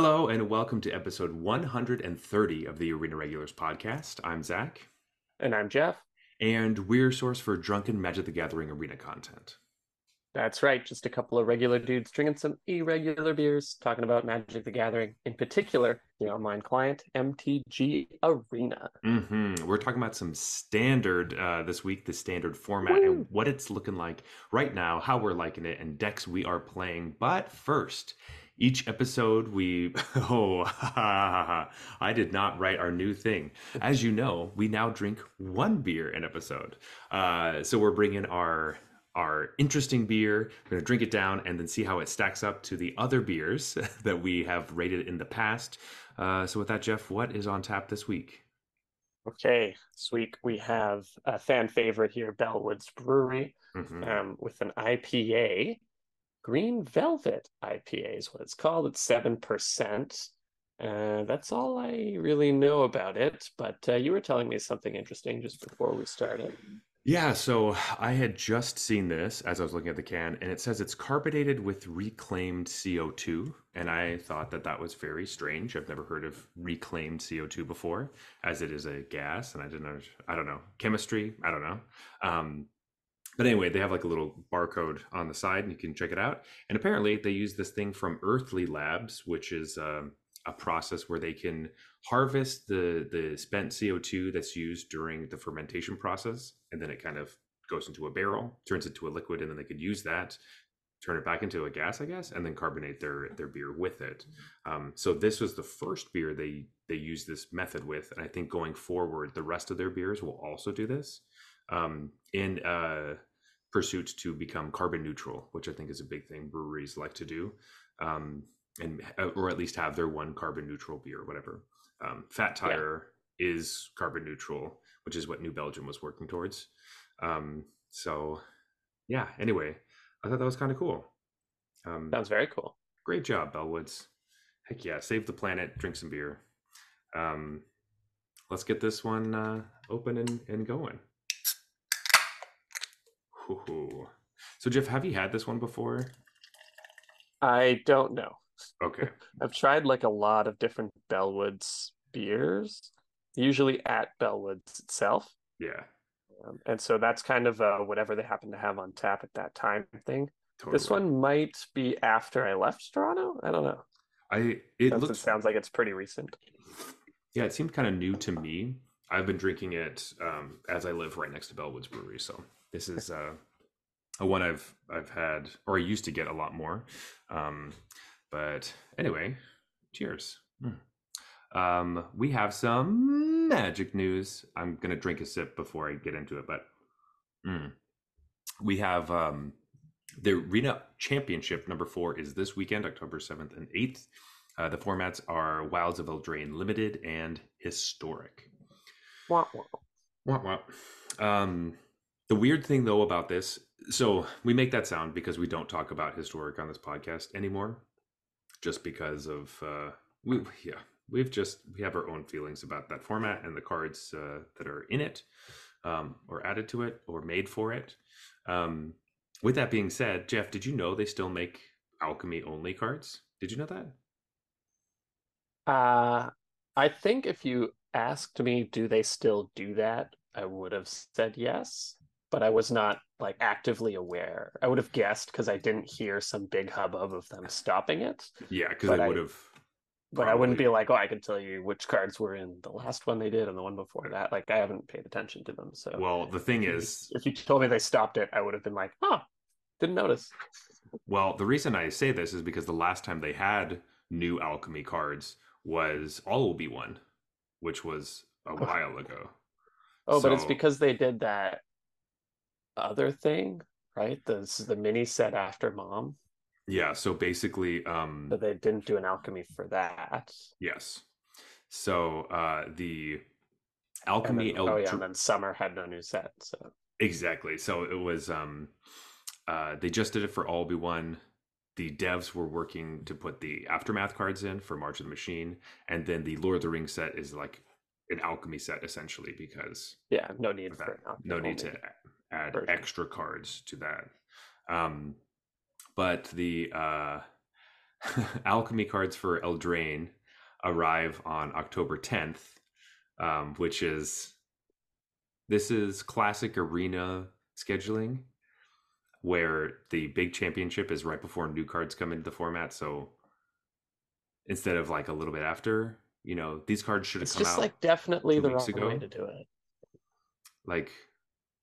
Hello and welcome to episode 130 of the Arena Regulars podcast. I'm Zach, And I'm Jeff. and we're your source for drunken Magic the Gathering arena content. That's right. Just a couple of regular dudes drinking some irregular beers, talking about Magic the Gathering, in particular, the online client, MTG Arena. hmm We're talking about some standard uh, this week, the standard format, Woo! and what it's looking like right now, how we're liking it, and decks we are playing. But first, each episode we oh I did not write our new thing. As you know, we now drink one beer an episode. Uh, so we're bringing our our interesting beer. We're gonna drink it down and then see how it stacks up to the other beers that we have rated in the past. Uh, so with that, Jeff, what is on tap this week? Okay, this week we have a fan favorite here, Bellwoods Brewery, Mhm. um, with an IPA. Green Velvet IPA is what it's called. It's 7%. Uh, that's all I really know about it, but uh, you were telling me something interesting just before we started. Yeah, so I had just seen this as I was looking at the can, and it says it's carbonated with reclaimed CO2. And I thought that that was very strange. I've never heard of reclaimed CO2 before, as it is a gas, and I didn't I don't know, chemistry, I don't know. Um, but anyway, they have like a little barcode on the side, and you can check it out. And apparently, they use this thing from Earthly Labs, which is um, a process where they can harvest the the spent CO2 that's used during the fermentation process, and then it kind of goes into a barrel, turns into a liquid, and then they could use that, turn it back into a gas, I guess, and then carbonate their their beer with it. Um, so this was the first beer they they use this method with, and I think going forward, the rest of their beers will also do this um, in uh, pursuit to become carbon neutral, which I think is a big thing breweries like to do. Um, and uh, or at least have their one carbon neutral beer, or whatever. Um, Fat Yeah. Tire is carbon neutral, which is what New Belgium was working towards. Um, so, yeah. Anyway, I thought that was kind of cool. Um, Sounds very cool. great job, Bellwoods. Heck yeah, save the planet, drink some beer. Um, let's get this one uh, open and, and going. Hoo-hoo. So, Jeff, have you had this one before? I don't know. Okay. I've tried like a lot of different Bellwoods beers, usually at Bellwoods itself. Yeah. Um, and so that's kind of uh, whatever they happen to have on tap at that time thing. Totally. This one might be after I left Toronto. I don't know. I It looks sounds like it's pretty recent. yeah, it seemed kind of new to me. I've been drinking it um, as I live right next to Bellwoods Brewery, so this is uh, a one I've I've had or I used to get a lot more. Um, but anyway, cheers. Mm. Um, we have some magic news. I'm gonna drink a sip before I get into it, but mm. we have um, the Arena Championship number four is this weekend, October 7th and 8th. Uh, the formats are Wilds of Eldraine Limited and Historic. Wah, wah. Wah, wah. Um, the weird thing, though, about this, so we make that sound because we don't talk about Historic on this podcast anymore, just because of uh, we yeah we've just we have our own feelings about that format and the cards uh, that are in it, um, or added to it or made for it. Um, with that being said, Jeff, did you know they still make alchemy only cards? Did you know that? Uh, I think if you asked me, do they still do that? I would have said yes, but I was not like actively aware. I would have guessed because I didn't hear some big hubbub of them stopping it. Yeah, because I- would have. But I wouldn't be like, oh, I can tell you which cards were in the last one they did and the one before that. Like I haven't paid attention to them. So Well, the thing if you- is, if you told me they stopped it, I would have been like, oh, didn't notice. Well, the reason I say this is because the last time they had new alchemy cards was All Will Be One, which was a oh. while ago. Oh, but it's because they did that other thing, right? This is the mini set after Mom, Yeah, so basically, um, but they didn't do an alchemy for that. yes. So uh, the alchemy, then, oh yeah, and then Summer had no new set. So exactly. So it was um, uh, they just did it for All Be One. The devs were working to put the aftermath cards in for March of the Machine, and then the Lord of the Rings set is like an alchemy set essentially because yeah, no need for that. an alchemy no need only. to add version. extra cards to that um but the uh alchemy cards for Eldraine arrive on October 10th, um, which is this is classic arena scheduling where the big championship is right before new cards come into the format. So instead of like a little bit after, you know, these cards should have It's come just out like definitely the wrong ago. way to do it. like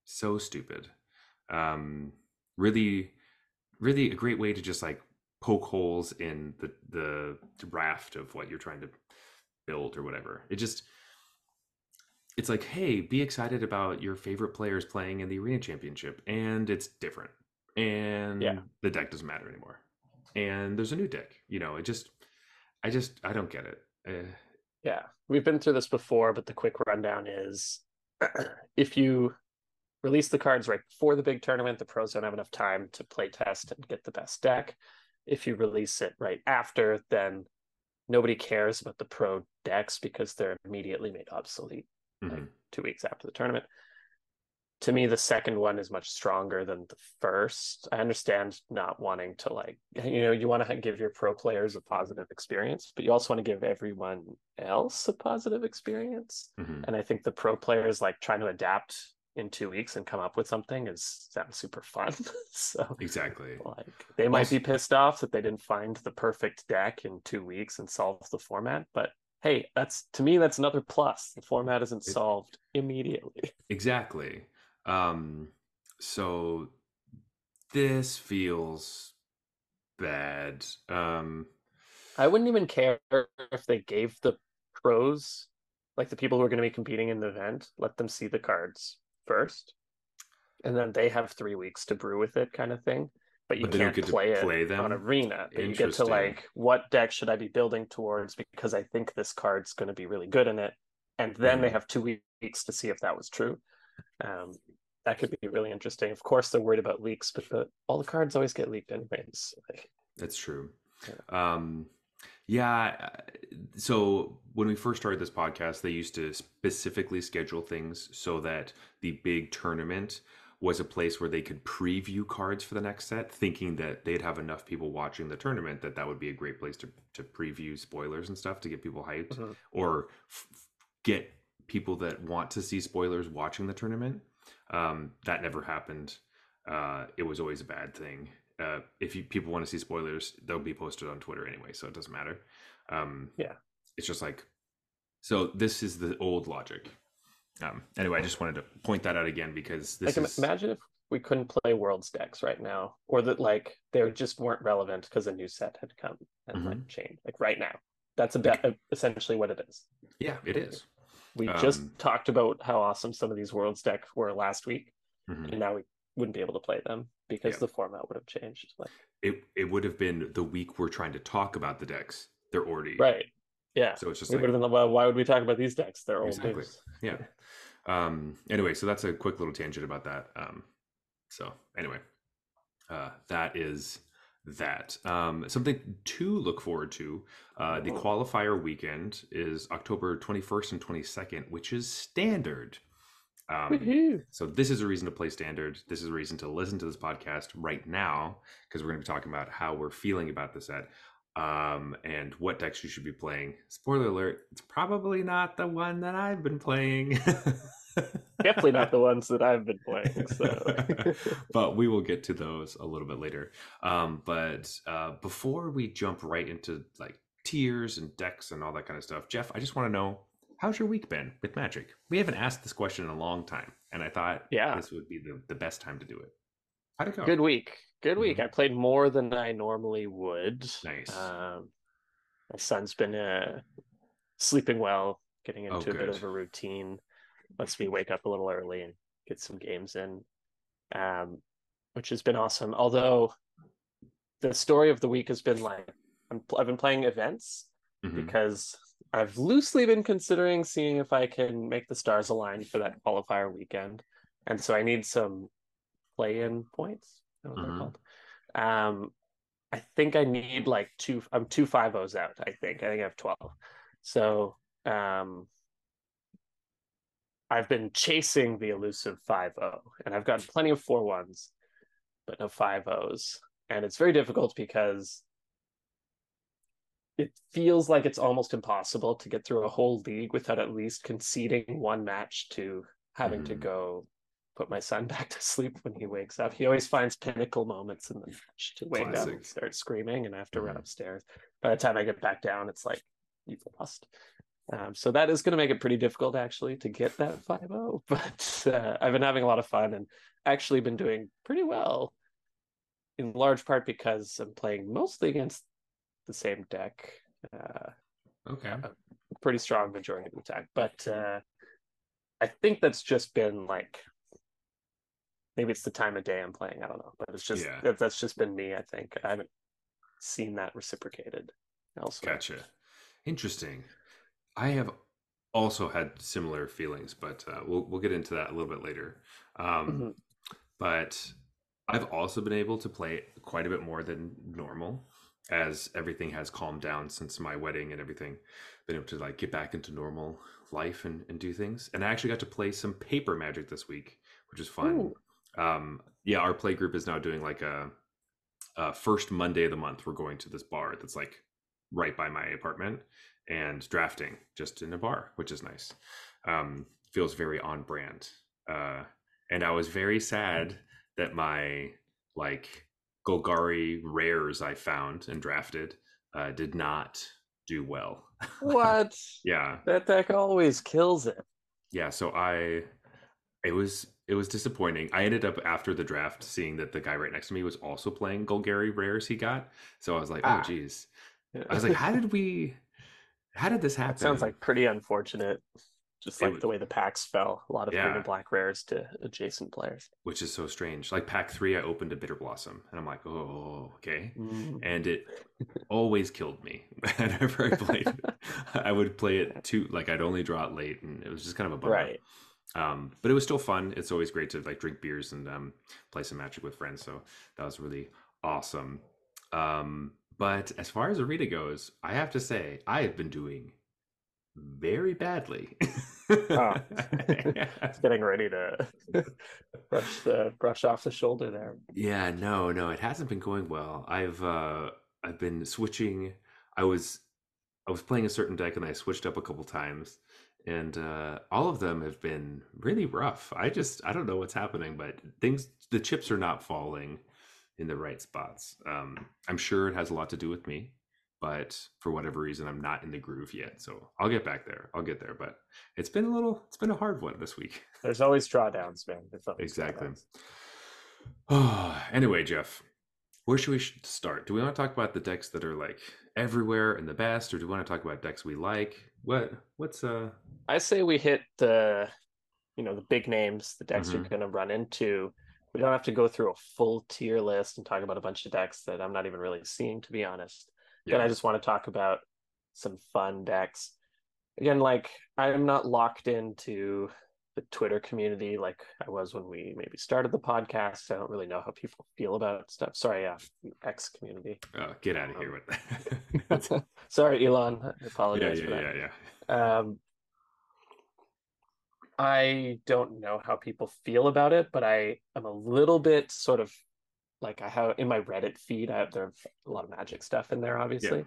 so stupid. Um, really, really a great way to just like poke holes in the the raft of what you're trying to build or whatever. It just it's like, hey, be excited about your favorite players playing in the arena championship, and it's different, and Yeah. the deck doesn't matter anymore, and there's a new deck. You know, it just, I just, I don't get it. Uh, Yeah, we've been through this before, but the quick rundown is if you release the cards right before the big tournament, the pros don't have enough time to play test and get the best deck. If you release it right after, then nobody cares about the pro decks because they're immediately made obsolete mhm. two weeks after the tournament. To me, the second one is much stronger than the first. I understand not wanting to like, you know, you want to give your pro players a positive experience, but you also want to give everyone else a positive experience. Mhm. And I think the pro players like trying to adapt in two weeks and come up with something is sounds super fun. so Exactly. like they might Also- be pissed off that they didn't find the perfect deck in two weeks and solve the format, but hey, that's to me that's another plus. The format isn't It- solved immediately. Exactly. Um, so this feels bad. Um, I wouldn't even care if they gave the pros, like the people who are going to be competing in the event, let them see the cards first, and then they have three weeks to brew with it, kind of thing. But you But can't get to play it play on arena. But you get to like, what deck should I be building towards? Because I think this card's going to be really good in it, and then they Mhm. have two weeks to see if that was true. Um, that could be really interesting. Of course, they're worried about leaks, but the, all the cards always get leaked anyways. Like, that's true. Um, yeah. uh, So when we first started this podcast, they used to specifically schedule things so that the big tournament was a place where they could preview cards for the next set, thinking that they'd have enough people watching the tournament that that would be a great place to to preview spoilers and stuff to get people hyped. Mhm. or f- get people that want to see spoilers watching the tournament. Um, that never happened. Uh, it was always a bad thing. Uh, if you, people want to see spoilers, they'll be posted on Twitter anyway, so it doesn't matter. Um, Yeah. it's just like so. This is the old logic. Um, anyway, I just wanted to point that out again because this like is imagine if we couldn't play worlds decks right now or that like they just weren't relevant because a new set had come and Mm-hmm. like changed like right now that's a bit essentially what it is yeah, it is. we just Um, talked about how awesome some of these worlds decks were last week Mhm. and now we wouldn't be able to play them because Yeah. the format would have changed like It it would have been the week we're trying to talk about the decks. They're already right. Yeah. So it's just we like would have been well why would we talk about these decks? They're old Exactly. news. Yeah. Um anyway so that's a quick little tangent about that um so anyway uh that is that. Um something to look forward to uh the qualifier weekend is october 21st and 22nd which is standard um so this is a reason to play standard. This is a reason to listen to this podcast right now because we're going to be talking about how we're feeling about the set um and what decks you should be playing. Spoiler alert it's probably not the one that i've been playing. Definitely not the ones that i've been playing so. But we will get to those a little bit later. Um but uh before we jump right into like tiers and decks and all that kind of stuff jeff i just want to know how's your week been with magic we haven't asked this question in a long time and i thought Yeah. this would be the, the best time to do it how'd it go Good week. Good week. Mhm. I played more than I normally would. Nice. Um, my son's been uh, sleeping well, getting Oh, into a bit of a routine. Lets me wake up a little early and get some games in, um, which has been awesome. Although the story of the week has been like I'm, I've been playing events Mhm. because I've loosely been considering seeing if I can make the stars align for that qualifier weekend. And so I need some play-in points. I don't know what Mhm. they're called. Um, I think I need like two. I'm two five O's out. I think. I think I have twelve. So um, I've been chasing the elusive five O, and I've gotten plenty of four ones, but no five O's, and it's very difficult because it feels like it's almost impossible to get through a whole league without at least conceding one match to having mm-hmm. to go put my son back to sleep when he wakes up. He always finds pinnacle moments in the match to wake Classic. up and start screaming, and I have to mm-hmm. run upstairs. By the time I get back down, it's like you've lost. Um, so that is going to make it pretty difficult actually to get that 5-0. But uh, I've been having a lot of fun and actually been doing pretty well, in large part because I'm playing mostly against the same deck. Uh, okay. pretty strong majority of the time, but uh, I think that's just been like maybe it's the time of day I'm playing. I don't know, but it's just yeah. that's just been me. I think I haven't seen that reciprocated elsewhere. Gotcha. Interesting. I have also had similar feelings, but uh, we'll we'll get into that a little bit later. Um, mm-hmm. But I've also been able to play quite a bit more than normal as everything has calmed down since my wedding and everything. Been able to like get back into normal life and, and do things. And I actually got to play some paper magic this week, which is fun. Um, yeah, our play group is now doing like a, a first Monday of the month. We're going to this bar that's like right by my apartment and drafting just in a bar, which is nice. Um, feels very on brand. Uh, and I was very sad that my like Golgari rares I found and drafted uh, did not do well. What? yeah. That deck always kills it. Yeah, so I it was it was disappointing. I ended up after the draft seeing that the guy right next to me was also playing Golgari rares he got. So I was like, oh, ah. oh geez. I was like, how did we how did this happen? That sounds like pretty unfortunate. Just like the way the packs fell, a lot of yeah. green and black rares to adjacent players, which is so strange. Like pack three, I opened a bitter blossom, and I'm like, oh, okay, mm. and it always killed me whenever I played. it. I would play it too, like I'd only draw it late, and it was just kind of a bummer. Right. Um, but it was still fun. It's always great to like drink beers and um, play some magic with friends. So that was really awesome. Um, but as far as Arena goes, I have to say I have been doing very badly. oh. it's getting ready to brush the brush off the shoulder there. Yeah, no, no, it hasn't been going well. I've uh I've been switching. I was I was playing a certain deck and I switched up a couple times and uh all of them have been really rough. I just I don't know what's happening, but things the chips are not falling in the right spots. Um I'm sure it has a lot to do with me but for whatever reason i'm not in the groove yet. So i'll get back there. I'll get there but it's been a little it's been a hard one this week. There's always drawdowns man. Exactly. oh anyway jeff where should we start? Do we want to talk about the decks that are like everywhere and the best or do we want to talk about decks we like? What what's uh i say we hit the you know the big names the decks mm-hmm. you're going to run into. We don't have to go through a full tier list and talk about a bunch of decks that i'm not even really seeing to be honest yeah. I just want to talk about some fun decks. Again, like I'm not locked into the Twitter community like I was when we maybe started the podcast. I don't really know how people feel about stuff. Sorry, yeah, X community. Oh, get out of um, here with that. sorry, Elon. I apologize yeah, yeah, for that. Yeah, yeah, Um, I don't know how people feel about it, but I am a little bit sort of like I have in my Reddit feed, I have there a lot of magic stuff in there, obviously. Yeah.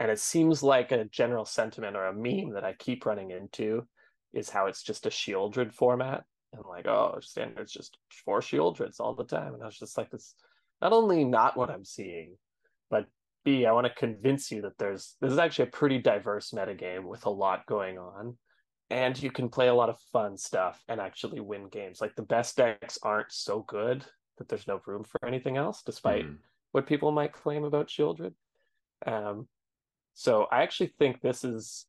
And it seems like a general sentiment or a meme that I keep running into is how it's just a Sheoldred format. And like, oh, standard's just four Sheoldreds all the time. And I was just like, it's not only not what I'm seeing, but B, I want to convince you that there's this is actually a pretty diverse metagame with a lot going on. And you can play a lot of fun stuff and actually win games. Like the best decks aren't so good that there's no room for anything else, despite mm. what people might claim about children. Um, so I actually think this is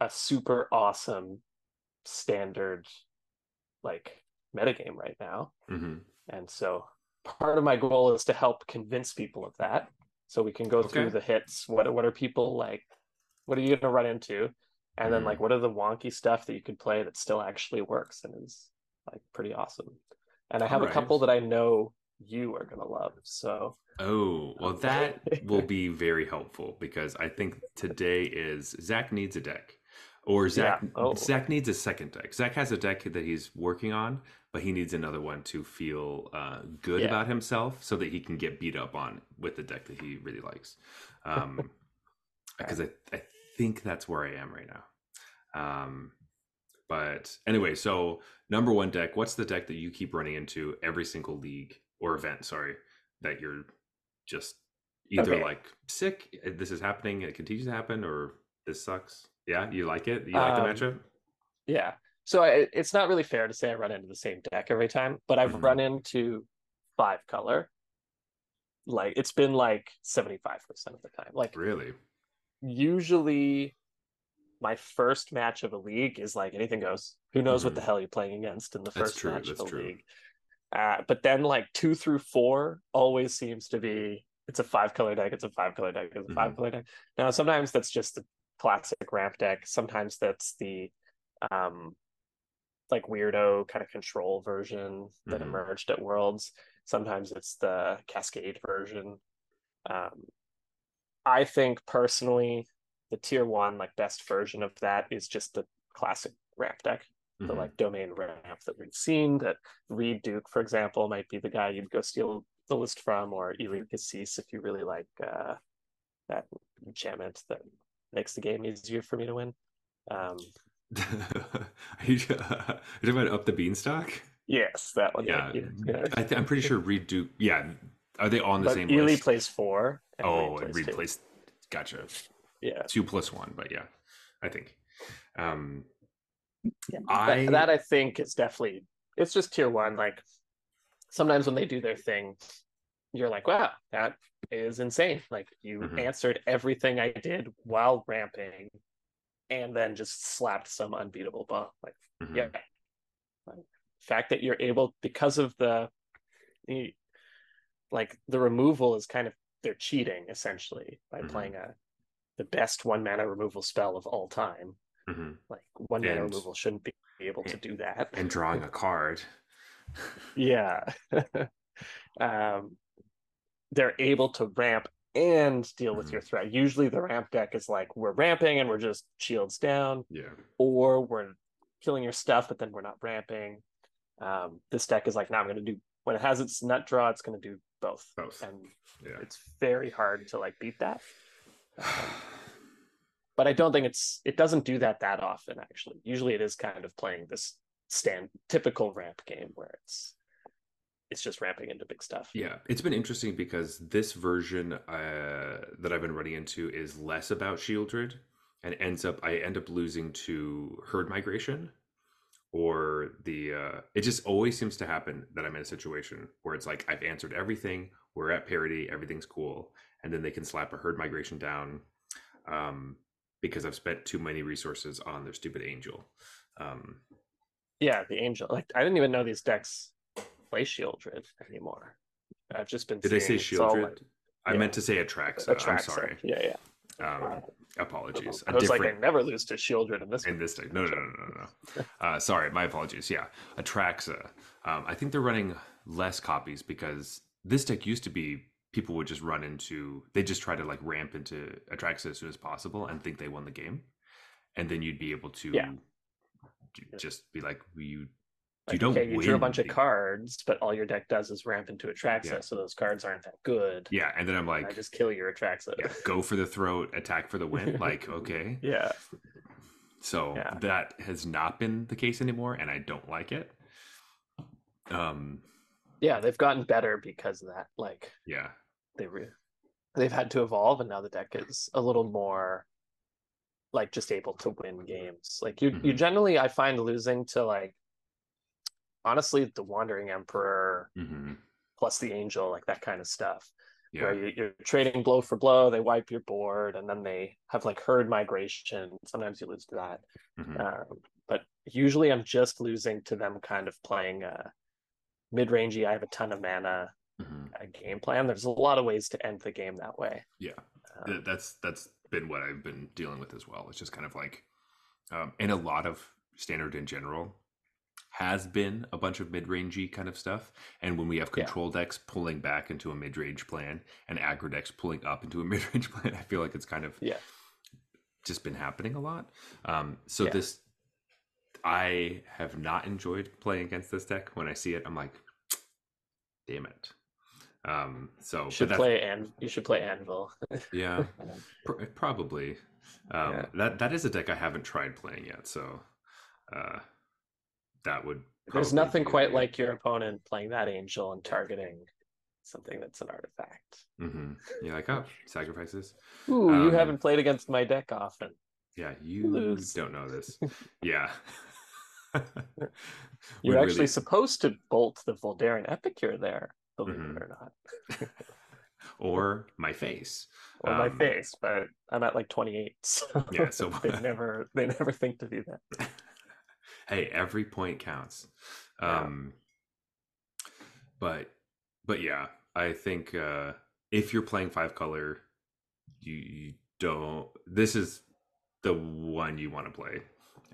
a super awesome standard like metagame right now. Mm-hmm. And so part of my goal is to help convince people of that. So we can go okay. through the hits. What what are people like? What are you gonna run into? And mm. then like mm-hmm. what are the wonky stuff that you could play that still actually works and is like pretty awesome and I have right. a couple that I know you are gonna love. So oh well, that will be very helpful because I think today is Zach needs a deck, or Zach yeah. oh. Zach needs a second deck. Zach has a deck that he's working on, but he needs another one to feel uh, good yeah. about himself so that he can get beat up on with the deck that he really likes. Um, because I, I think that's where I am right now. Um, but anyway, so number one deck, what's the deck that you keep running into every single league or event? Sorry, that you're just either Okay. like sick, uh, this is happening, it continues to happen, or this sucks. Yeah, you like it? You like Um, the matchup? Yeah. So I, it's not really fair to say I run into the same deck every time, but I've Mhm. run into five color. Like it's been like 75% of the time. Like Really? usually my first match of a league is like anything goes. Who knows what the Mhm. hell you're playing against in the That's first true, match of a true. league. Uh, but then like two through four always seems to be it's a five color deck, it's a five color deck, it's a five Mhm. color deck. Now sometimes that's just the classic ramp deck. Sometimes that's the um like weirdo kind of control version that Mhm. emerged at Worlds. Sometimes it's the Cascade version. Um, I think personally, the tier one like best version of that is just the classic ramp deck, the Mhm. like domain ramp that we've seen. That Reid Duke, for example, might be the guy you'd go steal the list from, or Eli Kassis if you really like uh, that enchantment that makes the game easier for me to win. Um, Are you, talking about up the beanstalk? yes, that one. Yeah, yeah. I th- I'm pretty sure Reid Duke. Yeah, are they all on the But same Eli list? plays four. and oh, Reid and Reid plays. Gotcha. Yeah, Two plus one, but yeah, I think. Um, yeah. I That, that I think is definitely it's just tier one. Like sometimes when they do their thing, you're like, wow, that is insane. Like you Mhm. answered everything I did while ramping, and then just slapped some unbeatable bomb. Like mhm, yeah, like, fact that you're able because of the the like the removal is kind of they're cheating essentially by Mhm. playing a the best one mana removal spell of all time. mhm. Like one mana removal shouldn't be able to do that. and drawing a card. yeah. um they're able to ramp and deal with Mhm. your threat. Usually the ramp deck is like we're ramping and we're just shields down, Yeah. or we're killing your stuff, but then we're not ramping. Um, this deck is like, now I'm gonna do when it has its nut draw, it's gonna do both. Both. And Yeah. it's very hard to like beat that. But I don't think it's it doesn't do that that often actually. Usually it is kind of playing this stand typical ramp game where it's it's just ramping into big stuff. Yeah, it's been interesting because this version uh, that I've been running into is less about Sheoldred, and ends up I end up losing to herd migration, or the uh, it just always seems to happen that I'm in a situation where it's like I've answered everything, we're at parity, everything's cool, and then they can slap a herd migration down, um, because I've spent too many resources on their stupid angel. Um, Yeah, the angel. Like I didn't even know these decks play Sheoldred anymore. I've just been. did I say Sheoldred? like, I yeah. meant to say Atraxa. Atraxa. I'm sorry. Yeah, yeah. Um, apologies. I was like, I never lose to Sheoldred in this. in this. No, no, no, no, no, no. Uh, sorry, my apologies. Yeah, Atraxa. Um, I think they're running less copies because this deck used to be people would just run into. They just try to like ramp into Atraxa as soon as possible and think they won the game, and then you'd be able to Yeah. just be like, you. Like, you don't okay, you drew a bunch of cards, but all your deck does is ramp into Atraxa, Yeah. so those cards aren't that good. Yeah, and then I'm like, I just kill your Atraxa. yeah, go for the throat, attack for the win. like, okay. yeah. So Yeah. that has not been the case anymore, and I don't like it. Um, Yeah, they've gotten better because of that. Like yeah, they re- they've had to evolve, and now the deck is a little more like just able to win games. Like you, you Mhm. generally I find losing to like honestly the Wandering Emperor hmm plus the Angel, like that kind of stuff. yeah, Where you, you're trading blow for blow, they wipe your board, and then they have like herd migration. Sometimes you lose to that. mhm. Um, but usually I'm just losing to them kind of playing uh, mid rangey. I have a ton of mana Mhm. uh, game plan. There's a lot of ways to end the game that way. yeah. Um, that's that's been what I've been dealing with as well. It's just kind of like, um, and a lot of standard in general has been a bunch of mid-rangey kind of stuff. And when we have Yeah. control decks pulling back into a mid-range plan and aggro decks pulling up into a mid-range plan, I feel like it's kind of Yeah. just been happening a lot. Um, so Yeah. this, I have not enjoyed playing against this deck. When I see it, I'm like, damn it. Um, so You should play and you should play Anvil. yeah, pr- probably. Um, Yeah. That that is a deck I haven't tried playing yet, so uh, that would. There's nothing quite a- like your opponent playing that angel and targeting something that's an artifact. Mhm. You're like, oh, sacrifices. Ooh, you Um, haven't played against my deck often. Yeah, you Lose. don't know this. Yeah. You're Would actually really- supposed to bolt the Voldaren Epicure there, believe Mhm. it or not. or my face. Or my Um, face, but I'm at like 28. So, Yeah, so- they never they never think to do that. hey, every point counts. Yeah. Um but but yeah, I think uh if you're playing five color, you, you don't this is the one you want to play.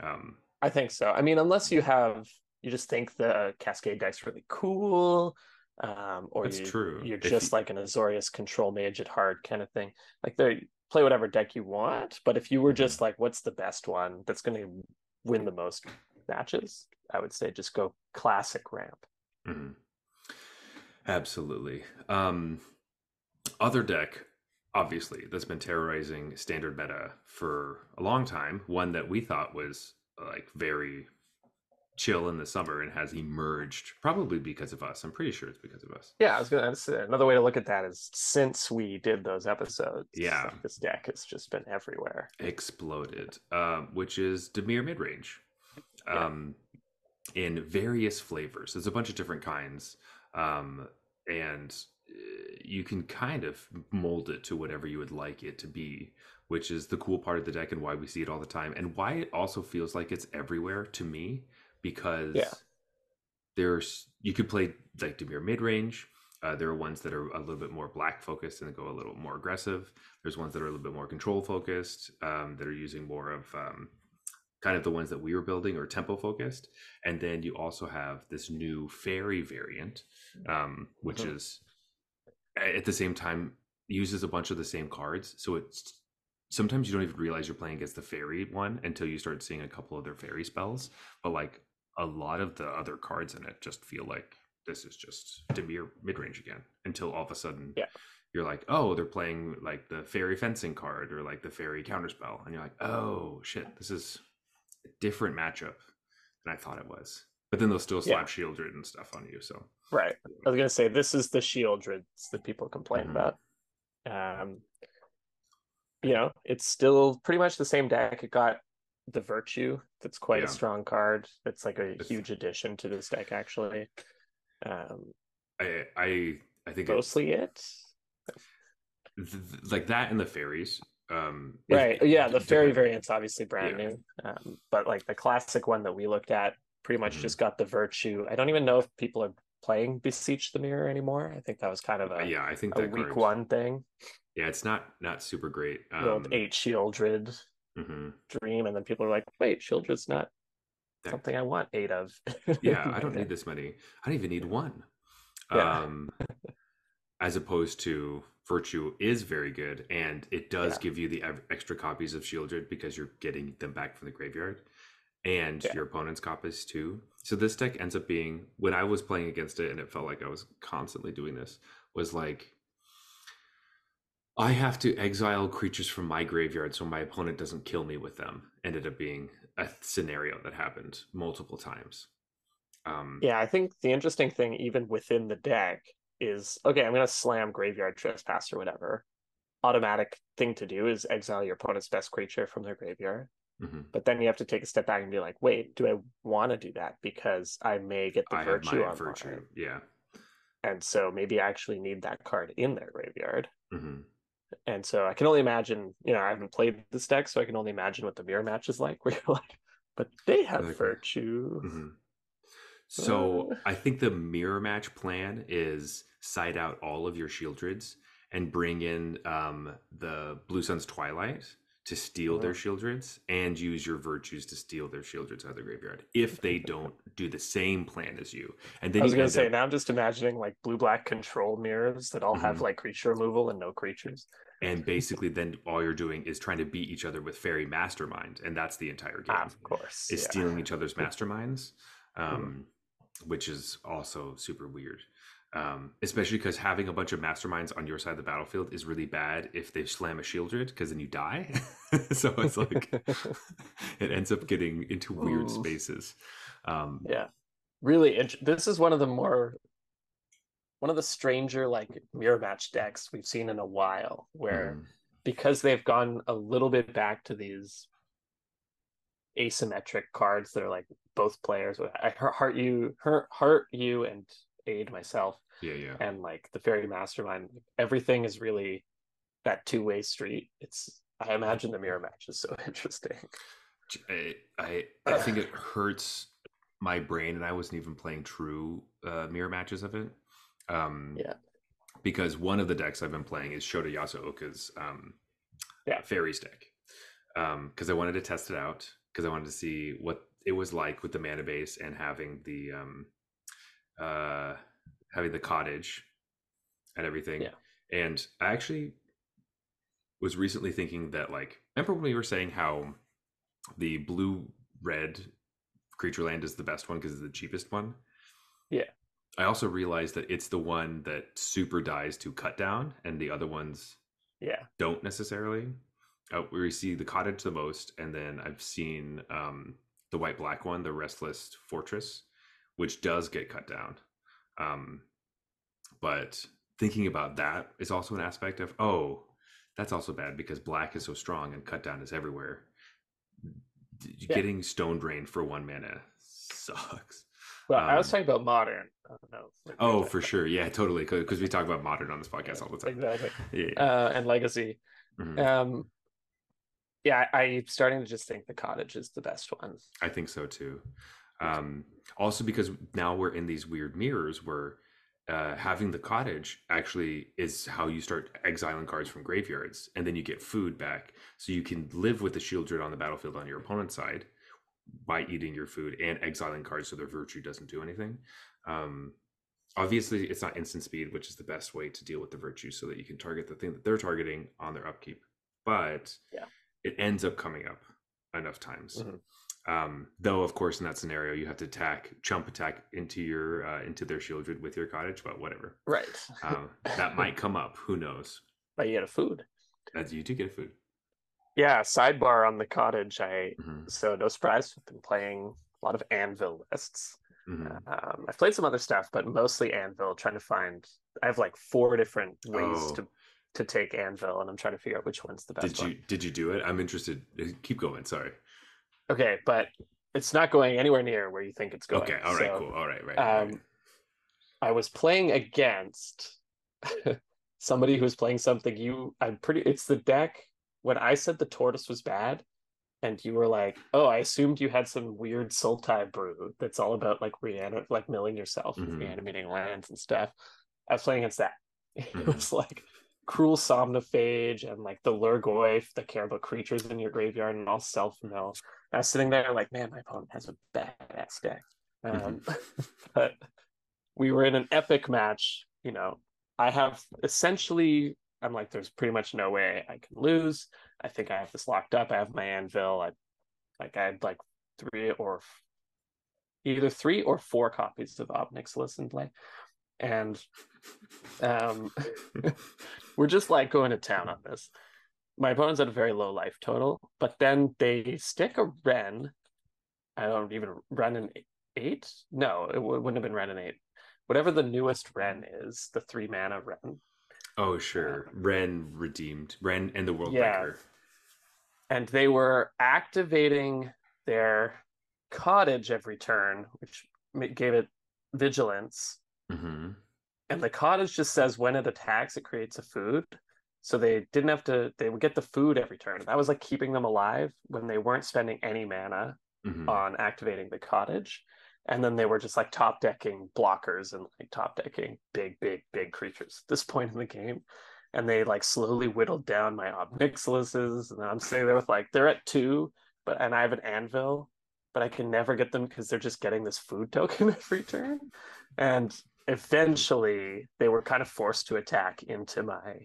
Um I think so. I mean, unless you have you just think the Cascade deck's really cool, um, or That's you, true. you're If just you- like an Azorius control mage at heart kind of thing. Like they play whatever deck you want, but if you were Mhm. just like, what's the best one that's going to win the most matches? I would say just go classic ramp. Mm-hmm. Absolutely. Um other deck obviously that's been terrorizing standard meta for a long time, one that we thought was like very chill in the summer and has emerged probably because of us. I'm pretty sure it's because of us. Yeah, I was gonna say another way to look at that is since we did those episodes, Yeah. like, this deck has just been everywhere. Exploded, um, which is Dimir midrange. Yeah. Um, in various flavors. There's a bunch of different kinds. Um, and uh, you can kind of mold it to whatever you would like it to be, which is the cool part of the deck and why we see it all the time and why it also feels like it's everywhere to me because Yeah. there's you could play like Dimir mid range. Uh, there are ones that are a little bit more black focused and go a little more aggressive. There's ones that are a little bit more control focused um, that are using more of um, kind of the ones that we were building or tempo focused. And then you also have this new fairy variant, um, which Mhm. is at the same time uses a bunch of the same cards. So it's sometimes you don't even realize you're playing against the fairy one until you start seeing a couple of their fairy spells. But like a lot of the other cards in it just feel like this is just Dimir midrange again until all of a sudden Yeah. you're like, oh, they're playing like the fairy fencing card or like the fairy counterspell. And you're like, oh shit, this is a different matchup than I thought it was. But then they'll still slap Sheoldred and stuff on you. So Right. I was gonna say this is the Sheoldreds that people complain Mhm. about. Um, you know, it's still pretty much the same deck. It got the Virtue. That's quite Yeah. a strong card. It's like a It's- huge addition to this deck, actually. Um, I I I think mostly it. th- like that and the fairies. Um, Right. Yeah, the fairy variant's obviously brand Yeah. new. Um, but like the classic one that we looked at pretty much Mhm. just got the Virtue. I don't even know if people are playing Beseech the Mirror anymore. I think that was kind of Uh, a, yeah, I think a that week card- one thing. Yeah, it's not not super great. The old Um, eight Sheoldred mhm. dream, and then people are like, "Wait, Sheoldred's not Yeah. something I want eight of." yeah i don't need this many i don't even need one Yeah. um as opposed to virtue is very good and it does Yeah. give you the extra copies of sheoldred because you're getting them back from the graveyard and Yeah. your opponent's copies too so this deck ends up being when i was playing against it and it felt like i was constantly doing this was like i have to exile creatures from my graveyard so my opponent doesn't kill me with them ended up being a scenario that happened multiple times um Yeah, I think the interesting thing, even within the deck, is okay. I'm gonna slam Graveyard Trespass or whatever. Automatic thing to do is exile your opponent's best creature from their graveyard. mhm. But then you have to take a step back and be like, wait, do I want to do that? Because I may get the I virtue on virtue. mine. Yeah. And so maybe I actually need that card in their graveyard. hmm And so I can only imagine, you know, I haven't played this deck, so I can only imagine what the mirror match is like, where you're like, but they have Like- virtue. hmm So Uh. I think the mirror match plan is side out all of your Sheoldreds and bring in um, the Blue Sun's Twilight to steal their Sheoldreds and use your virtues to steal their Sheoldreds out of the graveyard if they don't do the same plan as you. And then I was gonna say up- now I'm just imagining like blue black control mirrors that all have Mhm. like creature removal and no creatures. and basically then all you're doing is trying to beat each other with Faerie Mastermind, and that's the entire game. Of course. is yeah. stealing each other's masterminds, um, which is also super weird. Um, especially because having a bunch of masterminds on your side of the battlefield is really bad if they slam a sheoldred, because then you die. so it's like it ends up getting into weird Ooh. spaces. Um, Yeah, really. int- This is one of the more one of the stranger like mirror match decks we've seen in a while, where mm, because they've gone a little bit back to these asymmetric cards that are like both players. I heart you, heart, heart you, and aid myself, yeah, yeah. and like the fairy mastermind. Everything is really that two way street. It's I imagine the mirror match is so interesting. I, I I think it hurts my brain, and I wasn't even playing true uh, mirror matches of it. Um, Yeah. Because one of the decks I've been playing is Shota Yasuoka's um, Yeah. Fairies deck. Um because I wanted to test it out. Because I wanted to see what it was like with the mana base and having the um, uh, having the cottage and everything. Yeah. And I actually was recently thinking that like remember when we were saying how the blue red creature land is the best one because it's the cheapest one. Yeah. I also realized that it's the one that super dies to cut down, and the other ones Yeah, don't necessarily. Uh, we see the cottage the most, and then I've seen um, the white black one, the restless fortress, which does get cut down. Um, but thinking about that is also an aspect of oh, that's also bad because black is so strong and cut down is everywhere. Yeah. Getting stone drained for one mana sucks. well, I was Um, talking about modern. I don't know. like, Oh, for sure, yeah, totally, because we talk about modern on this podcast all the time. Exactly. Yeah. Uh, and legacy. Mhm. Um, yeah, I, I'm starting to just think the cottage is the best one. I think so too. Um, also, because now we're in these weird mirrors where uh, having the cottage actually is how you start exiling cards from graveyards, and then you get food back, so you can live with the Sheoldred on the battlefield on your opponent's side by eating your food and exiling cards, so their virtue doesn't do anything. Um, obviously, it's not instant speed, which is the best way to deal with the virtue, so that you can target the thing that they're targeting on their upkeep. But Yeah. it ends up coming up enough times. Mhm. Um, though, of course, in that scenario, you have to attack, chump attack into your uh, into their sheoldred with your cottage, but whatever. Right. Um, that might come up. Who knows? but you get a food. As you do get a food. Yeah, sidebar on the cottage. I hmm so no surprise. I've been playing a lot of Anvil lists. hmm Um, I've played some other stuff, but mostly Anvil. Trying to find. I have like four different ways Oh. to to take Anvil, and I'm trying to figure out which one's the best Did you one. did you do it? I'm interested. Keep going. Sorry. Okay, but it's not going anywhere near where you think it's going. Okay. All right. So, cool. All right. Right. right. um, I was playing against somebody who was playing something you I'm pretty it's the deck when I said the tortoise was bad and you were like, "Oh, I assumed you had some weird Sultai brew that's all about like reanimate like milling yourself and Mhm. reanimating lands and stuff." I was playing against that. It Mhm. was like cruel somnophage and like the Lurgoyf that care about creatures in your graveyard and all self mill. I was sitting there like, man, my opponent has a badass deck. Um, but we were in an epic match. You know, I have essentially, I'm like, there's pretty much no way I can lose. I think I have this locked up. I have my anvil. I like, I had like three or either three or four copies of Ob Nixilis in play. And um, we're just like going to town on this. My opponent's at a very low life total, but then they stick a Wrenn. I don't even run an eight. No, it w- wouldn't have been Ren an eight. Whatever the newest Wrenn is, the three mana Wrenn. oh sure. Ren redeemed. Wrenn and the World Yeah. Breaker. And they were activating their cottage every turn, which gave it vigilance. hmm and the cottage just says when it attacks it creates a food. So they didn't have to they would get the food every turn. That was like keeping them alive when they weren't spending any mana hmm on activating the cottage. And then they were just like top decking blockers and like top decking big big big creatures at this point in the game. And they like slowly whittled down my ob nixilises and i'm sitting there with like they're at two but and i have an anvil but i can never get them because they're just getting this food token every turn. And eventually they were kind of forced to attack into my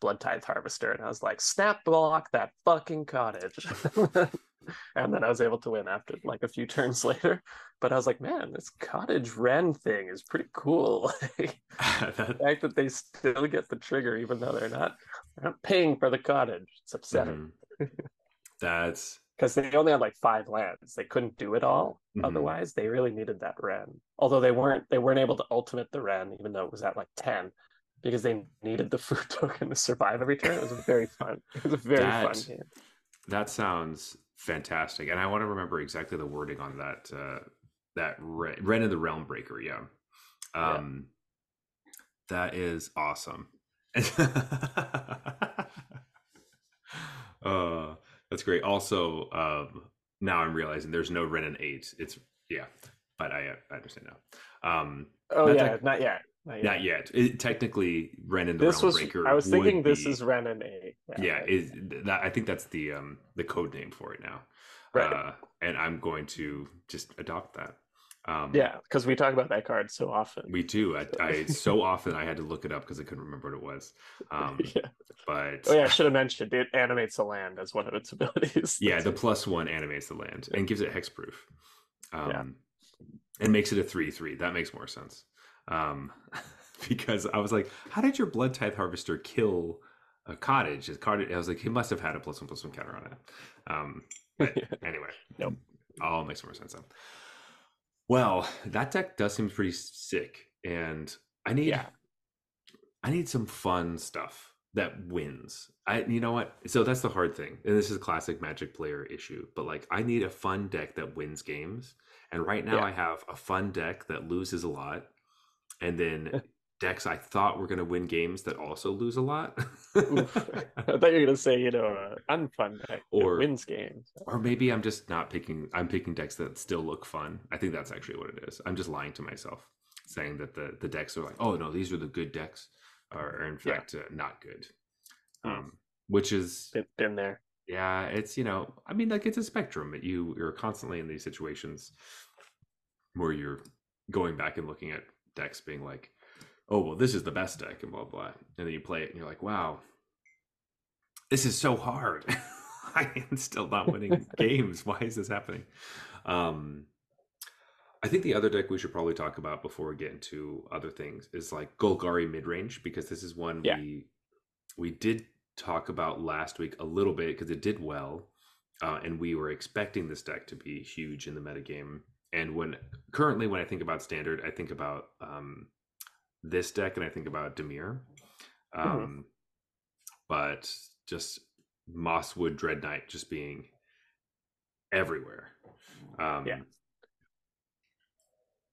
blood tithe harvester and i was like snap block that fucking cottage and then I was able to win after like a few turns later. But I was like, man, this cottage wren thing is pretty cool. the fact that they still get the trigger even though they're not they're not paying for the cottage. It's upsetting. mhm. That's Because they only had like five lands. They couldn't do it all. Mhm. Otherwise, they really needed that Wrenn. Although they weren't they weren't able to ultimate the Wrenn, even though it was at like 10, because they needed the food token to survive every turn. It was very fun. It was a very That- fun game. that sounds fantastic, and I want to remember exactly the wording on that. Uh, that Wrenn, Wrenn of the Realm Breaker, yeah. Yeah. Um, that is awesome. uh, that's great. Also, um, now I'm realizing there's no Wrenn and eight. It's yeah, but I I understand now. Um, Oh Not yeah, that- not yet. Not yet. not yet. It, technically, Wrenn and the This Realm was Breaker. I was thinking this be- is Wrenn and A. yeah is that i think that's the um the code name for it now Right. uh and i'm going to just adopt that um yeah, because we talk about that card so often. we do i, I so often i had to look it up because i couldn't remember what it was um yeah. but Oh yeah, I should have mentioned it animates the land as one of its abilities. yeah the plus one animates the land and gives it hexproof um Yeah. and makes it a three three that makes more sense um because i was like how did your Bloodtithe Harvester kill a cottage a cottage i was like he must have had a plus one plus one counter on it um but anyway Nope. all makes more sense now. Well that deck does seem pretty sick and i need Yeah. i need some fun stuff that wins i you know what so that's the hard thing and this is a classic magic player issue but like i need a fun deck that wins games and right now Yeah. i have a fun deck that loses a lot and then decks i thought were going to win games that also lose a lot I thought you were gonna say, you know, uh, unfun deck Or- wins games. or maybe i'm just not picking i'm picking decks that still look fun i think that's actually what it is i'm just lying to myself saying that the the decks are like oh no these are the good decks are in Yeah. fact uh, not good Hmm. um which is Been, been there. yeah it's you know i mean like it's a spectrum you you're constantly in these situations where you're going back and looking at decks being like oh well this is the best deck and blah blah and then you play it and you're like wow this is so hard i am still not winning games why is this happening um I think the other deck we should probably talk about before we get into other things is like Golgari midrange because this is one Yeah. we we did talk about last week a little bit because it did well, uh, and we were expecting this deck to be huge in the metagame. And when currently when I think about standard, I think about um, this deck and I think about Dimir, um, but just Mosswood Dreadknight just being everywhere. Um, Yeah.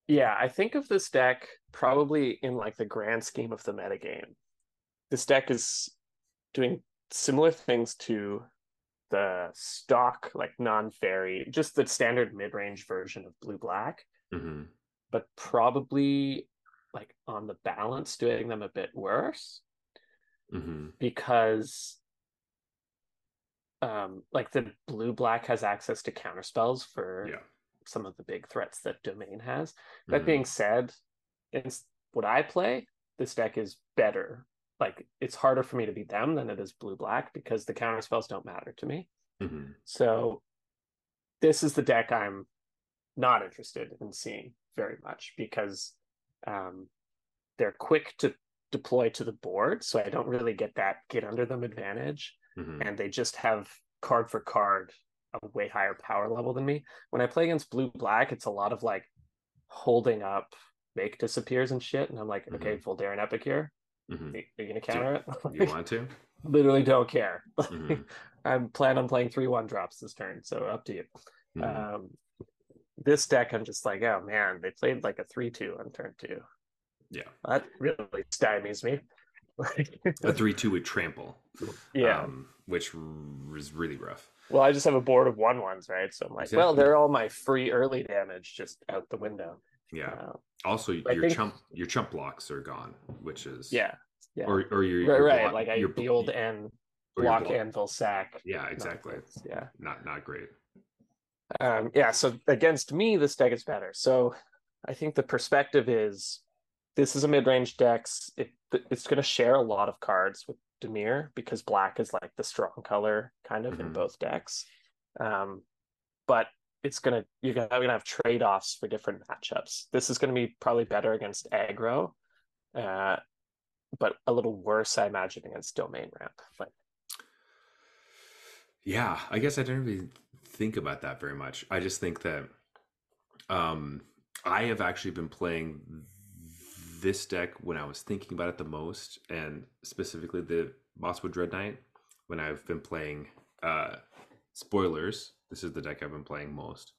Yeah, I think of this deck probably in like the grand scheme of the metagame. This deck is doing similar things to the stock, like non-fairy, just the standard mid-range version of blue black, mhm. but probably like on the balance doing them a bit worse hmm because um like the blue black has access to counter spells for Yeah. some of the big threats that domain has that Mhm. being said in what i play this deck is better like it's harder for me to beat them than it is blue black because the counter spells don't matter to me Mhm. so this is the deck i'm not interested in seeing very much because um they're quick to deploy to the board so i don't really get that get under them advantage Mhm. and they just have card for card a way higher power level than me. When I play against blue black, it's a lot of like holding up make disappears and shit. And I'm like, okay, full Darren Epic here. Mhm. Are you gonna counter it? You want to? Literally don't care. Mhm. I'm plan on playing three one drops this turn, so up to you. Mhm. Um this deck, I'm just like, oh man, they played like a three two on turn two. Yeah. That really stymies me. a three-two would trample. yeah. um, which r- is really rough. Well, I just have a board of one ones, right? So I'm like, well, they're all my free early damage just out the window. Yeah. Uh, Also, your think- chump your chump blocks are gone, which is yeah, yeah, or or your, right, your right. block- like I, your the old block block- anvil sack. Yeah, exactly. nonsense, Yeah. Not not great. Um, yeah. So against me, this deck is better. So I think the perspective is this is a mid-range dex. It it's going to share a lot of cards with Dimir because black is like the strong color kind of in Mhm. both decks. Um, but it's gonna you're gonna, gonna have trade offs for different matchups. This is gonna be probably better against aggro, uh, but a little worse, I imagine, against domain ramp. But yeah, I guess I didn't really think about that very much. I just think that um, I have actually been playing this deck when I was thinking about it the most, and specifically the Mosswood Dreadknight when I've been playing. Uh, spoilers: This is the deck I've been playing most.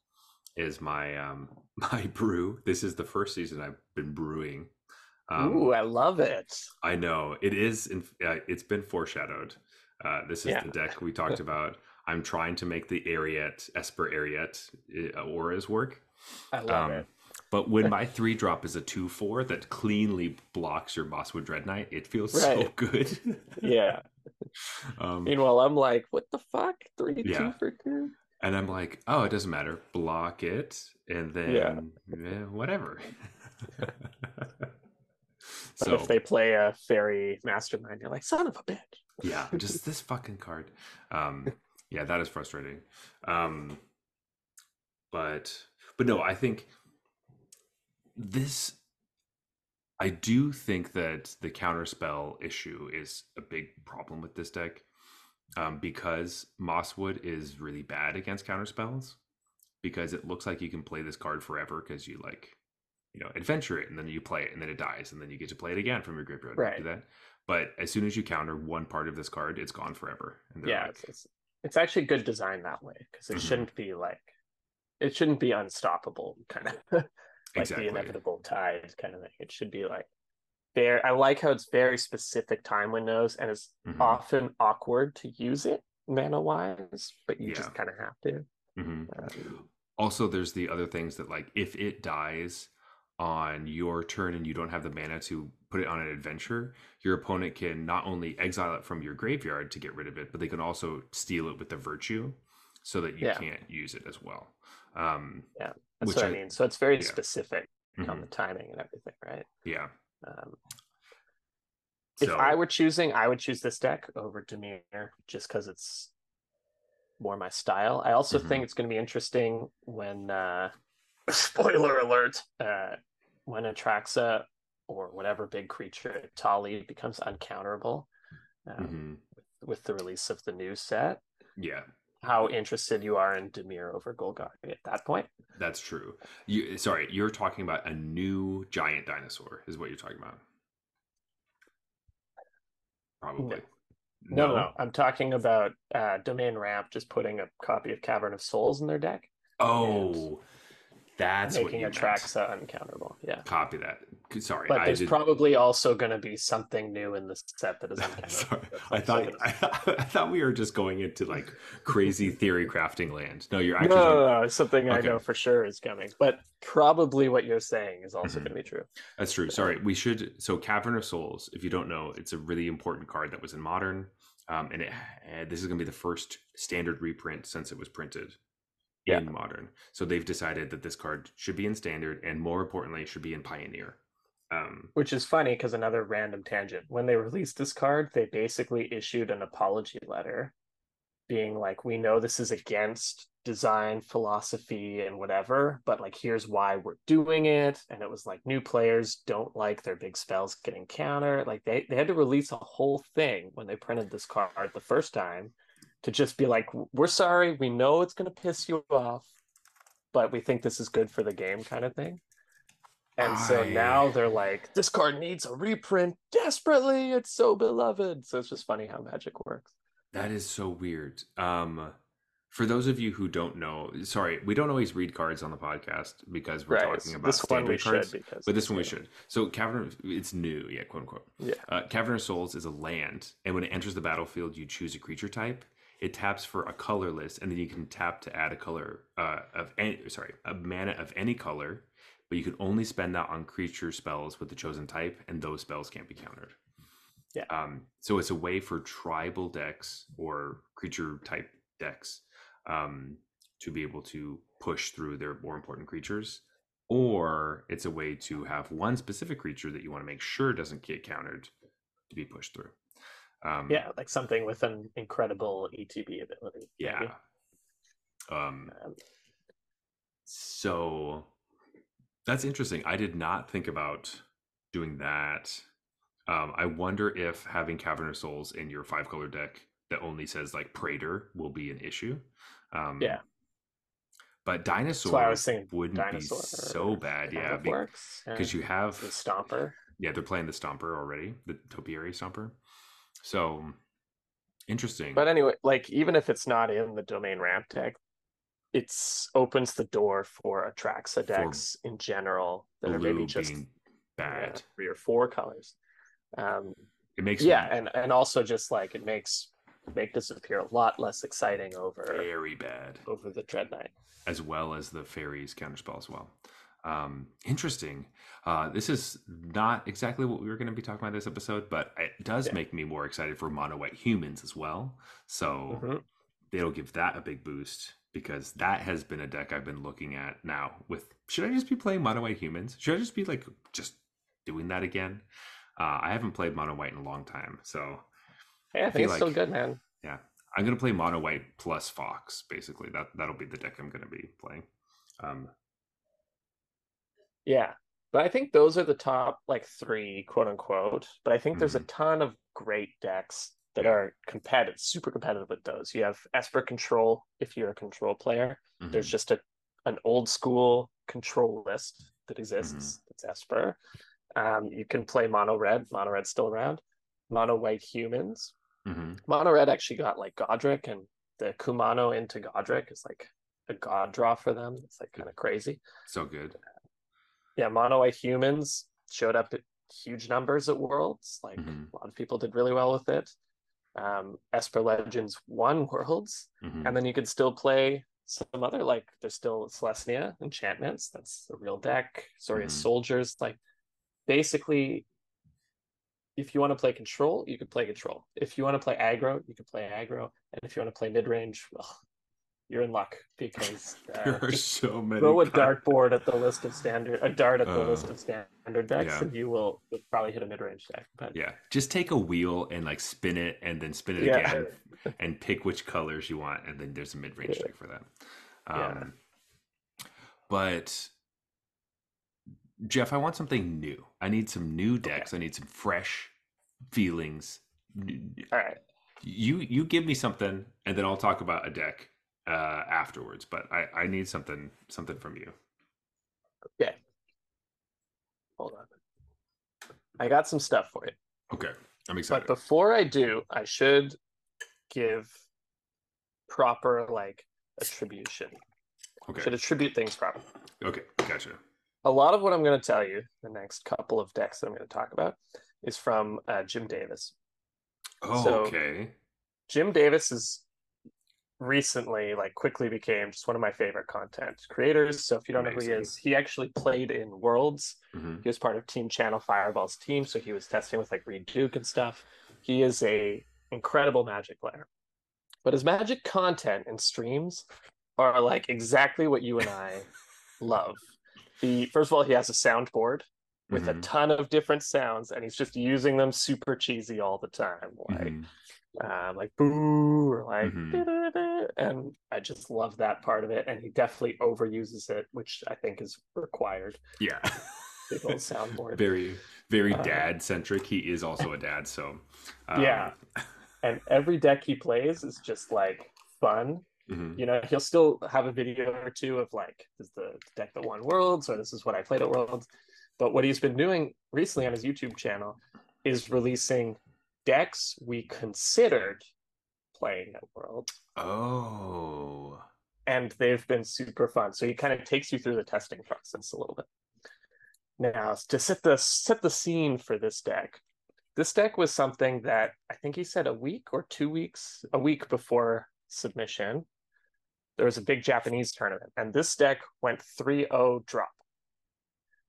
Is my um my brew? This is the first season I've been brewing. Um, Ooh, I love it. I know it is. In, uh, it's been foreshadowed. Uh, this is yeah. the deck we talked about. I'm trying to make the Eriette Esper Eriette uh, auras work. I love um, it. But when my three drop is a two four that cleanly blocks your Mosswood Dreadknight, it feels right. so good. yeah. Um, Meanwhile, I'm like, what the fuck? Three yeah. two for two? And I'm like, oh, it doesn't matter. Block it, and then yeah. eh, whatever. but so, if they play a Faerie Mastermind, you're like, son of a bitch. yeah, just this fucking card. Um, yeah, that is frustrating. Um, but but no, I think this I do think that the counterspell issue is a big problem with this deck um, because Mosswood is really bad against counterspells because it looks like you can play this card forever because you like you know adventure it and then you play it and then it dies and then you get to play it again from your graveyard. Right. Do that. But as soon as you counter one part of this card, it's gone forever. yeah, like, it's, it's, actually good design that way because it mm-hmm. shouldn't be like it shouldn't be unstoppable kind of like exactly. the inevitable tide kind of thing. It should be like very. I like how it's very specific time windows, and it's mm-hmm. often awkward to use it mana wise, but you yeah. just kind of have to. Mm-hmm. Um, also, there's the other things that like if it dies on your turn and you don't have the mana to put it on an adventure, your opponent can not only exile it from your graveyard to get rid of it, but they can also steal it with the virtue so that you yeah. can't use it as well. Um, yeah. That's what I, I, mean. So it's very yeah. specific mm-hmm. on the timing and everything, right? Yeah. Um, so, if I were choosing, I would choose this deck over Dimir just because it's more my style. I also mm-hmm. think it's going to be interesting when, uh, spoiler alert, uh, when Atraxa or whatever big creature Tali becomes uncounterable um, mm-hmm. with, with the release of the new set. Yeah how interested you are in Dimir over Golgari at that point. That's true. You sorry, you're talking about a new giant dinosaur, is what you're talking about. Probably. No, no, no. I'm talking about uh, Domain Ramp just putting a copy of Cavern of Souls in their deck. Oh, that's making Atraxa uncounterable. Yeah. Copy that. Sorry. But there's did... probably also going to be something new in the set that is uncounterable. Sorry. I thought I, I, thought we were just going into like crazy theory crafting land. No, you're actually no, no, no. something okay. I know for sure is coming. But probably what you're saying is also mm-hmm. going to be true. That's true. Sorry. We should so Cavern of Souls, if you don't know, it's a really important card that was in modern. Um, and it, uh, this is going to be the first standard reprint since it was printed yeah. in modern. So they've decided that this card should be in standard and more importantly should be in pioneer. Um, Which is funny because another random tangent. When they released this card, they basically issued an apology letter being like, we know this is against design philosophy and whatever, but like, here's why we're doing it. And it was like, new players don't like their big spells getting countered. Like, they, they had to release a whole thing when they printed this card the first time to just be like, we're sorry, we know it's going to piss you off, but we think this is good for the game, kind of thing. And I... so now they're like, this card needs a reprint desperately. It's so beloved. So it's just funny how magic works. That is so weird. Um, for those of you who don't know, sorry, we don't always read cards on the podcast because we're right. talking about this standard cards. Because, but this one we should. So Cavern, it's new, yeah, quote unquote. Yeah. Uh, Cavern of Souls is a land, and when it enters the battlefield, you choose a creature type it taps for a colorless, and then you can tap to add a color uh, of any sorry a mana of any color, but you can only spend that on creature spells with the chosen type, and those spells can't be countered. Yeah. Um, so it's a way for tribal decks or creature type decks um, to be able to push through their more important creatures, or it's a way to have one specific creature that you want to make sure doesn't get countered to be pushed through. Um, yeah, like something with an incredible ETB ability. Yeah. Um, Um, so that's interesting. I did not think about doing that. Um, I wonder if having Cavern of Souls in your five color deck that only says like Praetor will be an issue. Um, Yeah. But dinosaur wouldn't dinosaur be so bad, yeah, of works. yeah. because you have the stomper. yeah, they're playing the Stomper already, the Topiary Stomper. So interesting. But anyway, like even if it's not in the domain ramp deck, it's opens the door for Atraxa decks in general that are maybe just being yeah, bad. three or four colors. Um, It makes yeah, me and and also just like it makes make this appear a lot less exciting over very bad. over the Dreadknight. as well as the fairies counterspell as well. Um, interesting. Uh, this is not exactly what we were going to be talking about this episode, but it does Yeah. make me more excited for mono white humans as well. So Mhm. it'll give that a big boost because that has been a deck I've been looking at now. With should I just be playing mono white humans? Should I just be like just doing that again? Uh, I haven't played mono white in a long time, so yeah, I I think it's still good, man. yeah, I'm gonna play mono white plus fox. Basically, that that'll be the deck I'm gonna be playing. Um, Yeah. But I think those are the top like three, quote unquote. But I think there's a Mhm. ton of great decks that are competitive, super competitive with those. You have Esper Control if you're a control player. There's mhm. just a an old school control list that exists. That's Esper. Um, you can play mono red. Mono red's still around. Mono white humans. Mhm. Mono red actually got like Goddric, and the Kumano into Goddric is like a god draw for them. It's like kind of crazy. So good. Yeah, mono white humans showed up at huge numbers at Worlds. Like Mhm. a lot of people did really well with it. Um, Esper Legends won Worlds, Mhm. and then you could still play some other like there's still Selesnya enchantments. That's a real deck. Sorry, Mhm. soldiers. Like basically, if you want to play control, you could play control. If you want to play aggro, you can play aggro. And if you want to play mid range, well, you're in luck because there uh, are so many. throw a dartboard at the list of standard a dart at the Uh, list of standard decks, yeah. and you will probably hit a mid range deck. But Yeah, just take a wheel and like spin it, and then spin it Yeah. again, and pick which colors you want, and then there's a mid range Yeah. deck for that. Um, But Jeff, I want something new. I need some new decks. I need some fresh feelings. all right. You you give me something, and then I'll talk about a deck uh, afterwards. But I I need something something from you. Okay. Hold on. I got some stuff for you. Okay, I'm excited. But before I do, I should give proper like attribution. Okay, Should attribute things properly. okay, gotcha. A lot of what I'm going to tell you, the next couple of decks that I'm going to talk about, is from uh, Jim Davis. Oh, So- okay. Jim Davis is recently like quickly became just one of my favorite content creators. So if you don't know who he is, he actually played in Worlds. hmm He was part of Team Channel Fireball's team, so he was testing with like Reid Duke and stuff. He is a incredible Magic player, but his Magic content and streams are like exactly what you and I love. The first of all, he has a soundboard with a Mhm. ton of different sounds, and he's just using them super cheesy all the time, like Mhm. Um, like boo or like Mhm. and I just love that part of it. And he definitely overuses it, which I think is required. Yeah. Big old soundboard. very very Uh, dad centric. He is also a dad, so um, Yeah. and every deck he plays is just like fun. mhm. You know, he'll still have a video or two of like, is the deck that won Worlds, or this is what I played at Worlds. But what he's been doing recently on his YouTube channel is releasing decks we considered playing at World. Oh. and they've been super fun. So he kind of takes you through the testing process a little bit. Now, to set the set the scene for this deck, this deck was something that I think he said a week or two weeks, a week before submission. There was a big Japanese tournament, and this deck went 3-0 drop.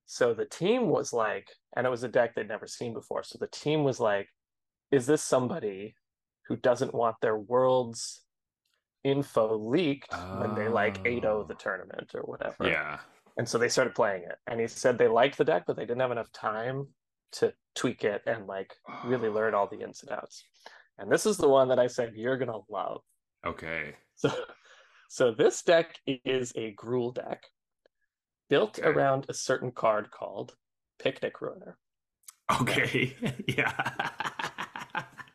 So the team was like, and it was a deck they'd never seen before. So the team was like, is this somebody who doesn't want their world's info leaked when they like 8-0 Oh. the tournament or whatever. Yeah. And so they started playing it. And he said they liked the deck, but they didn't have enough time to tweak it and like really learn all the ins and outs. And this is the one that I said you're gonna love. Okay. So So this deck is a Gruul deck built Okay. around a certain card called Picnic Ruiner. Okay. yeah.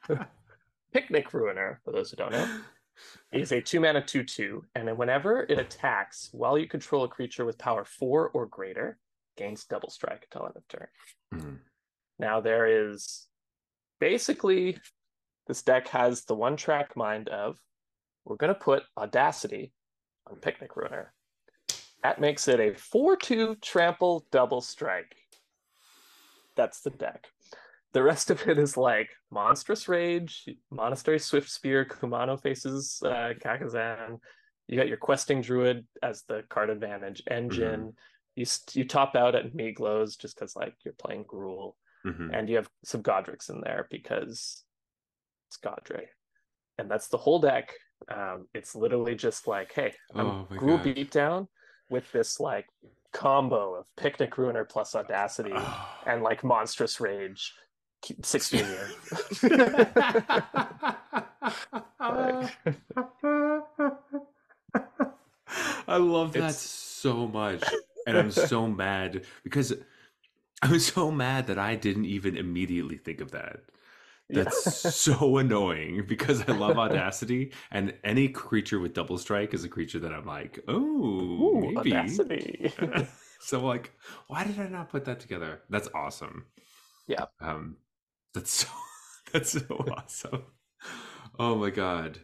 Picnic Ruiner, for those who don't know, is a two mana 2 2, and then whenever it attacks while you control a creature with power 4 or greater, gains double strike until end of turn. Mhm. Now, there is basically this deck has the one track mind of we're going to put Audacity on Picnic Ruiner. That makes it a 4 2 trample double strike. That's the deck. The rest of it is like Monstrous Rage, Monastery Swiftspear, Kumano faces uh, Kakkazan. You got your Questing Druid as the card advantage, Engine. You, st- you top out at Migloz just because like you're playing Gruul Mhm. and you have some Goddric's in there because it's Goddric, and that's the whole deck. Um, it's literally just like, hey, I'm Oh God. beatdown with this like combo of Picnic Ruiner plus Audacity Oh. and like Monstrous Rage, sixteen year. I love that It's- so much. And I'm so mad because I'm so mad that I didn't even immediately think of that. Yeah. That's so annoying because I love Audacity, and any creature with double strike is a creature that I'm like, oh, Ooh, maybe. Audacity. so like, why did I not put that together? That's awesome. Yeah. Um, that's so that's so awesome. Oh my god.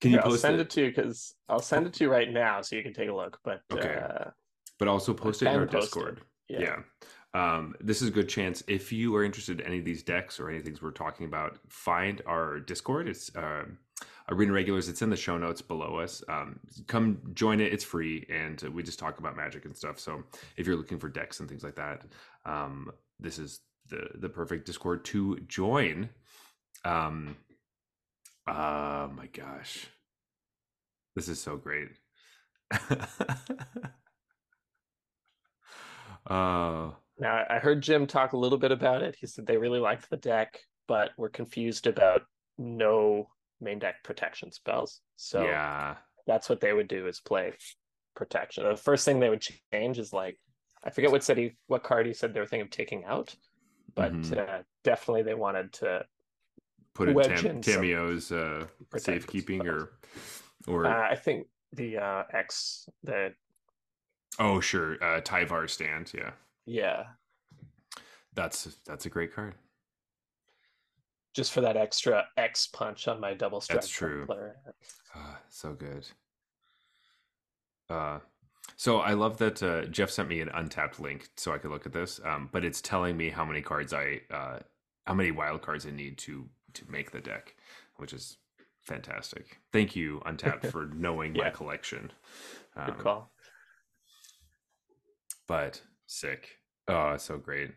Can you Yeah, I'll send it? it to you because I'll send it to you right now so you can take a look. But Okay. uh, But also post it in our it. Discord. yeah. yeah. Um, this is a good chance if you are interested in any of these decks or any things we're talking about. Find our Discord. It's um Arena Regulars. It's in the show notes below us. Um, come join it. It's free, and we just talk about Magic and stuff. So if you're looking for decks and things like that, um, this is the the perfect Discord to join. Um, oh my gosh, this is so great. uh Now I heard Jim talk a little bit about it. He said they really liked the deck, but were confused about no main deck protection spells. So yeah that's what they would do is play protection. The first thing they would change is like I forget what said he what card he said they were thinking of taking out, but Mhm. uh, definitely they wanted to. put in Tam- in some Tamiyo's uh, safekeeping or or Uh, I think the uh, X the oh sure uh, Tyvar stand yeah yeah that's that's a great card just for that extra X punch on my double strike That's true. Ah, so good uh so I love that uh, Jeff sent me an untapped link so I could look at this um, but it's telling me how many cards I uh, how many wild cards I need to to make the deck which is fantastic thank you untapped for knowing my Yeah. collection Good Um, call. but sick. Oh, so great.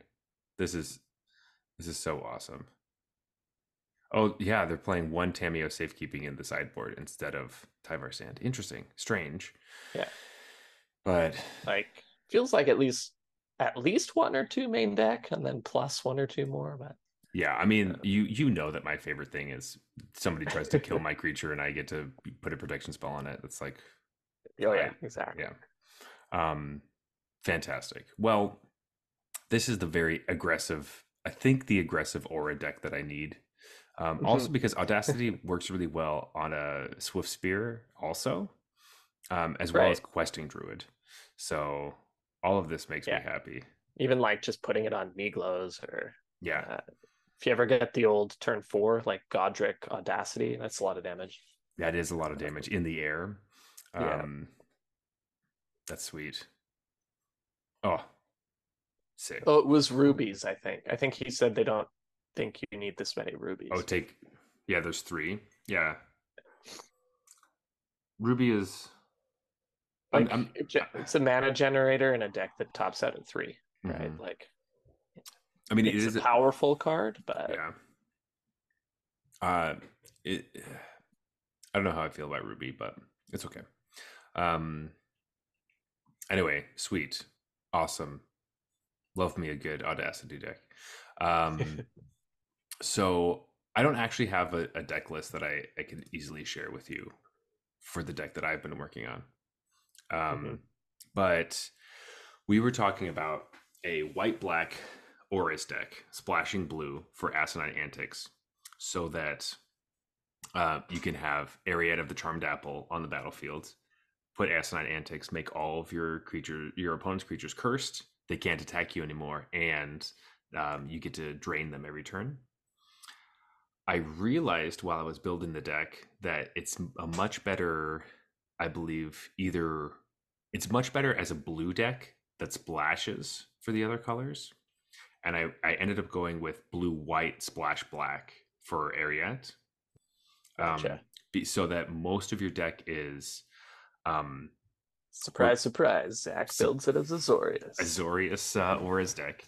This is this is so awesome. Oh yeah, they're playing one Tamiyo safekeeping in the sideboard instead of Tyvar Sand. Interesting, strange. Yeah. But Like feels like at least at least one or two main deck, and then plus one or two more. But yeah, I mean, you you know that my favorite thing is somebody tries to kill my creature and I get to put a protection spell on it. It's like oh yeah, Right. exactly. Yeah. Um, fantastic. Well, this is the very aggressive. I think the aggressive aura deck that I need. Um, Also because Audacity works really well on a Swiftspear, also, um, as well as Questing Druid. So all of this makes Yeah. me happy. Even like just putting it on Migloz or Yeah, uh, if you ever get the old turn four like Goddric Audacity, that's a lot of damage. that is a lot of damage in the air. Yeah. Um, that's sweet. Oh, sick. Oh, it was rubies. I think. I think he said they don't think you need this many rubies. Oh, take yeah. There's three. Yeah. Ruby is. Like I'm- it's a mana generator in a deck that tops out at three, right? Mhm. Like I mean, it it's a powerful card, but yeah. Uh, it. I don't know how I feel about Ruby, but it's okay. Um. Anyway, sweet, awesome. Love me a good Audacity deck. Um. so I don't actually have a, a deck list that I I can easily share with you for the deck that I've been working on. Um, Mhm. But we were talking about a white black Auras deck, splashing blue for Asinine Antics, so that uh, you can have Eriette of the Charmed Apple on the battlefield, put Asinine Antics, make all of your creature, your opponent's creatures cursed. They can't attack you anymore, and um, you get to drain them every turn. I realized while I was building the deck that it's a much better, I believe, either it's much better as a blue deck that splashes for the other colors. And I, I ended up going with blue, white, splash black for Eriette. Um, Gotcha. so that most of your deck is um, Surprise, surprise. Zach builds it as Azorius. Azorius uh, Aura's deck.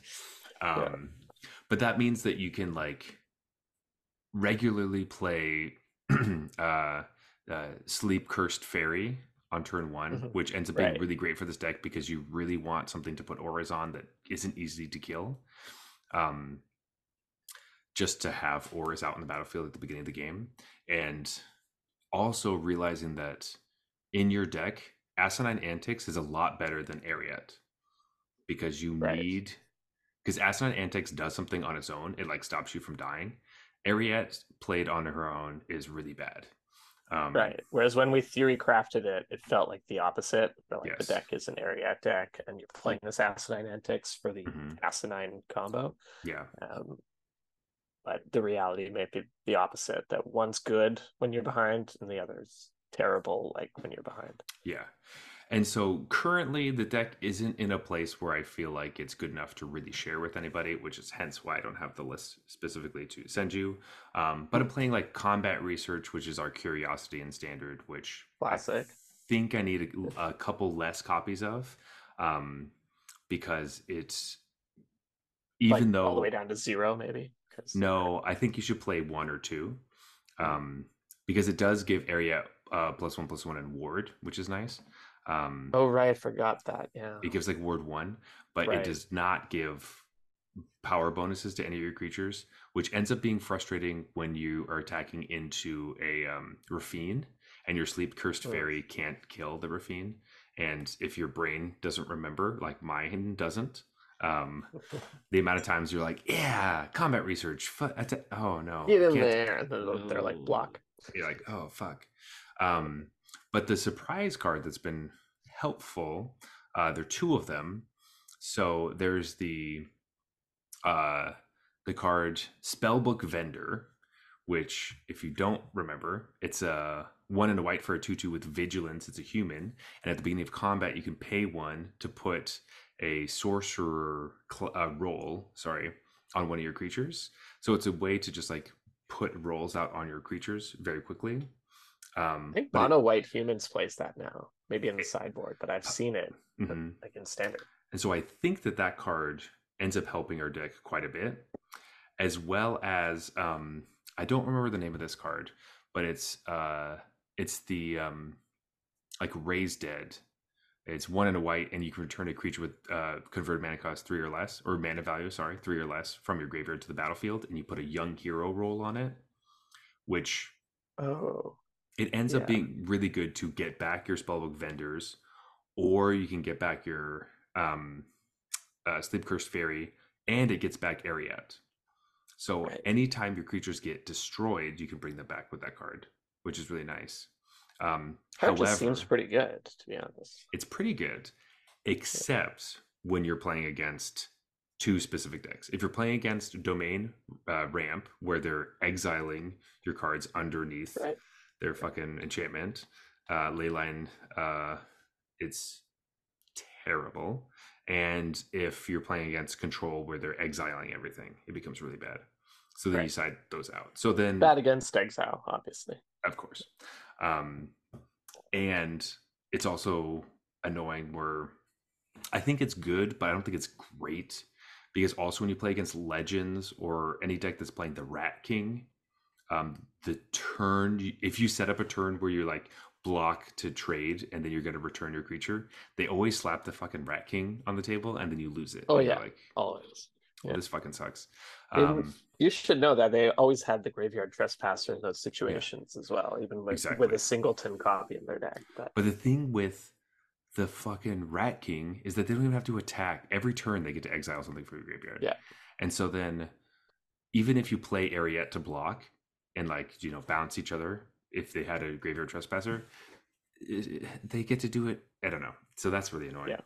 Um, But that means that you can like regularly play uh, uh, Sleep Cursed Fairy on turn one, Mhm. which ends up being Right. really great for this deck because you really want something to put auras on that isn't easy to kill. Um, just to have auras out in the battlefield at the beginning of the game. And also realizing that in your deck, Asinine Antics is a lot better than Eriette because you Right. need because Asinine Antics does something on its own. It like stops you from dying. Eriette played on her own is really bad. Um, Right. Whereas when we theory crafted it, it felt like the opposite. Like Yes. the deck is an Eriette deck, and you're playing this Asinine Antics for the Mhm. Asinine combo. Yeah. Um, but the reality may be the opposite. That one's good when you're behind, and the other's terrible like when you're behind. Yeah. And so currently the deck isn't in a place where I feel like it's good enough to really share with anybody, which is hence why I don't have the list specifically to send you. Um, but I'm playing like combat research, which is our curiosity and standard, which Classic. I think I need a, a couple less copies of. Um, because it's even like, though all the way down to zero, maybe. no, I think you should play one or two, um, because it does give area uh, plus one plus one and ward, which is nice. Um, Oh right, forgot that. Yeah. it gives like ward one, but Right. it does not give power bonuses to any of your creatures, which ends up being frustrating when you are attacking into a um, Raffine and your sleep cursed Ugh. fairy can't kill the Raffine. And if your brain doesn't remember, like mine doesn't, um, the amount of times you're like, yeah, combat research. Fu- oh no, Get in there. They're like block. you're like, oh fuck. Um, but the surprise card that's been helpful, uh, there are two of them. So there's the uh the card Spellbook Vendor, which if you don't remember, it's a one and a white for a two-two with vigilance. It's a human, and at the beginning of combat, you can pay one to put a sorcerer cl- uh, roll, sorry, on one of your creatures. So it's a way to just like put rolls out on your creatures very quickly. Um, I think it- mono white humans plays that now. Maybe in the sideboard, but I've seen it Mhm. like in standard. And so I think that that card ends up helping our deck quite a bit, as well as um, I don't remember the name of this card, but it's uh, it's the um, like Raise Dead. It's one and a white, and you can return a creature with uh, converted mana cost three or less, or mana value, sorry, three or less from your graveyard to the battlefield, and you put a young hero roll on it, which Oh, it ends up being really good to get back your spellbook vendors or you can get back your um uh, sleep cursed fairy and it gets back Eriette so Right. anytime your creatures get destroyed you can bring them back with that card which is really nice um however just seems pretty good, to be honest. it's pretty good except when you're playing against two specific decks if you're playing against domain uh, ramp where they're exiling your cards underneath Right. Their fucking enchantment. Uh leyline uh it's terrible. And if you're playing against control where they're exiling everything it becomes really bad. So then you side those out. So then Bad against exile, obviously. of course. Um and it's also annoying where i think it's good but i don't think it's great because also when you play against legends or any deck that's playing the rat king um the turn if you set up a turn where you're like block to trade and then you're going to return your creature they always slap the fucking rat king on the table and then you lose it Oh, yeah. like Always. well, Yeah. this fucking sucks. Um, You should know that they always had the graveyard trespasser in those situations as well, even with Exactly. with a singleton copy in their deck. But but the thing with the fucking Rat King is that they don't even have to attack. Every turn they get to exile something from the graveyard. Yeah. And so then even if you play Eriette to block and like, you know, bounce each other if they had a graveyard trespasser, they get to do it. I don't know. So that's really annoying. Yeah.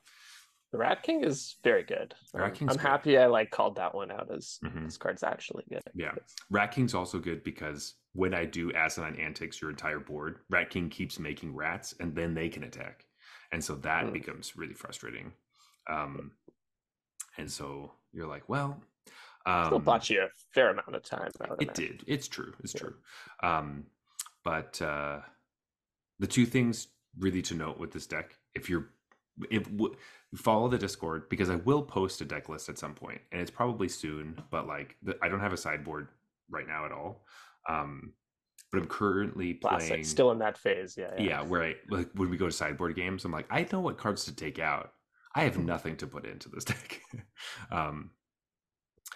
the Rat King is very good. Rat King's I'm good. happy I like called that one out as Mhm. this card's actually good. Yeah. Rat King's also good because when I do asinine antics your entire board, Rat King keeps making rats and then they can attack. And so that Hmm. becomes really frustrating. Um and so you're like, well, um Still bought you a fair amount of time. It imagine. did. It's true. It's Yeah. true. Um but uh the two things really to note with this deck, if you're if w- follow the discord because i will post a deck list at some point and it's probably soon but like the, i don't have a sideboard right now at all um but i'm currently Classic. playing Still in that phase. Yeah. yeah where i like when we go to sideboard games i'm like i know what cards to take out i have nothing to put into this deck um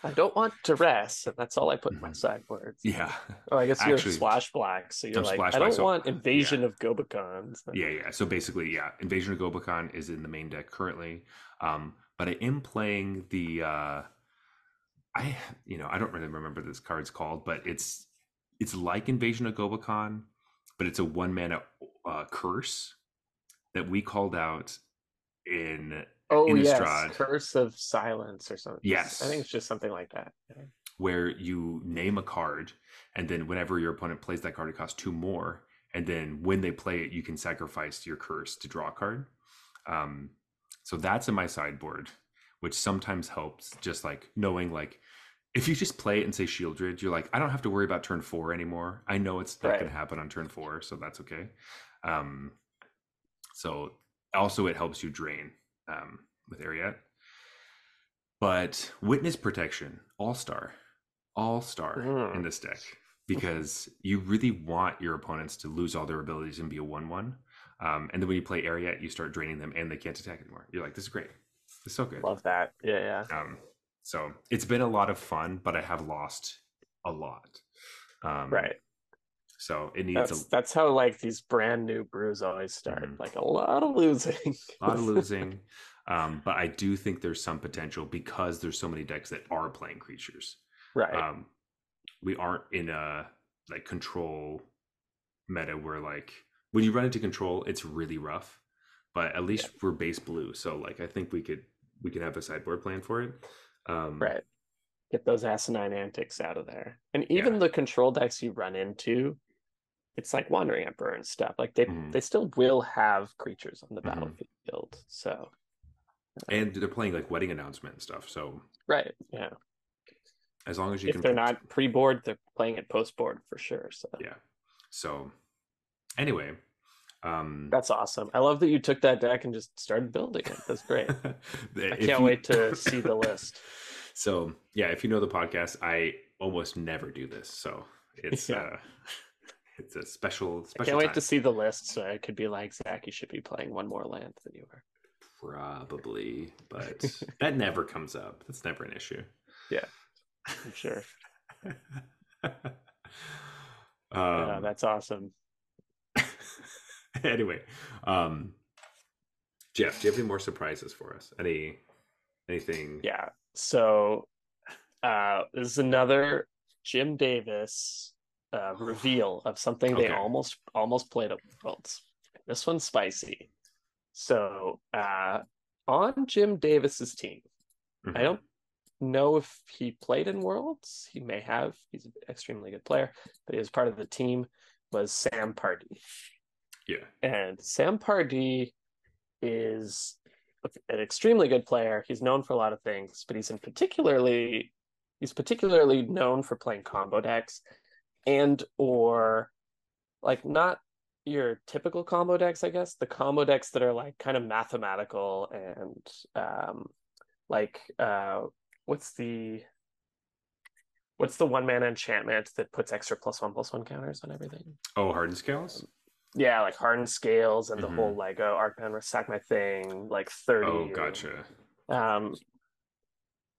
I don't want to rest, and that's all I put in my Mhm. sideboards. yeah Oh, I guess you're Actually, splash black, so you're I'm like, I don't so- want invasion of Gobakhans. Yeah, yeah. So basically, yeah, Invasion of Gobakhan is in the main deck currently. Um, but I am playing the uh I you know, I don't really remember this card's called, but it's it's like Invasion of Gobakhan, but it's a one mana uh curse that we called out in Oh yes, Innistrad. Curse of Silence or something. Yes. I think it's just something like that. Yeah. where you name a card and then whenever your opponent plays that card it costs two more and then when they play it you can sacrifice your curse to draw a card um so that's in my sideboard which sometimes helps just like knowing like if you just play it and say Sheoldred you're like i don't have to worry about turn four anymore i know it's not Right. going to happen on turn four so that's okay um so also it helps you drain um with Eriette but witness protection all star all star in Mm. this deck because you really want your opponents to lose all their abilities and be a one-one um, and then when you play Eriette, you start draining them and they can't attack anymore you're like this is great this is so good Love that. Yeah, yeah. um, so it's been a lot of fun but i have lost a lot um, Right. So it needs That's a that's how like these brand new brews always start. Mhm. Like a lot of losing. A lot of losing um, but i do think there's some potential because there's so many decks that are playing creatures right. um we aren't in a like control meta where like when you run into control it's really rough but at least we're base blue so like i think we could we could have a sideboard plan for it um right. Get those asinine antics out of there. And even the control decks you run into, it's like Wandering Emperor and stuff. Like they Mhm. they still will have creatures on the Mhm. battlefield. So and they're playing like wedding announcement and stuff so right. Yeah. as long as you if can they're not pre-board, they're playing it post-board for sure. So yeah so anyway um that's awesome. I love that you took that deck and just started building it. That's great. I can't wait to see the list. So yeah, if you know the podcast, I almost never do this, so it's Yeah. uh it's a special special. I can't wait time. to see the list so I could be like, Zach, you should be playing one more land than you are. Probably, but that never comes up. That's never an issue. Yeah, I'm sure. um, yeah, that's awesome. anyway, um, Jeff, do you have any more surprises for us? Any anything? Yeah. So uh this is another Jim Davis uh reveal of something they almost almost played at Worlds. This one's spicy. So uh on Jim Davis's team, Mhm. I don't know if he played in Worlds. He may have. He's an extremely good player, but he was part of the team was Sam Pardee. Yeah. And Sam Pardee is an extremely good player. He's known for a lot of things, but he's in particularly he's particularly known for playing combo decks and or like not your typical combo decks, I guess. The combo decks that are like kind of mathematical and um like uh what's the what's the one man enchantment that puts extra plus one plus one counters on everything? Oh, hardened scales. Yeah, like hardened scales and the Mhm. whole Lego Arcbound Sack My Thing, like 30. Oh, gotcha. Um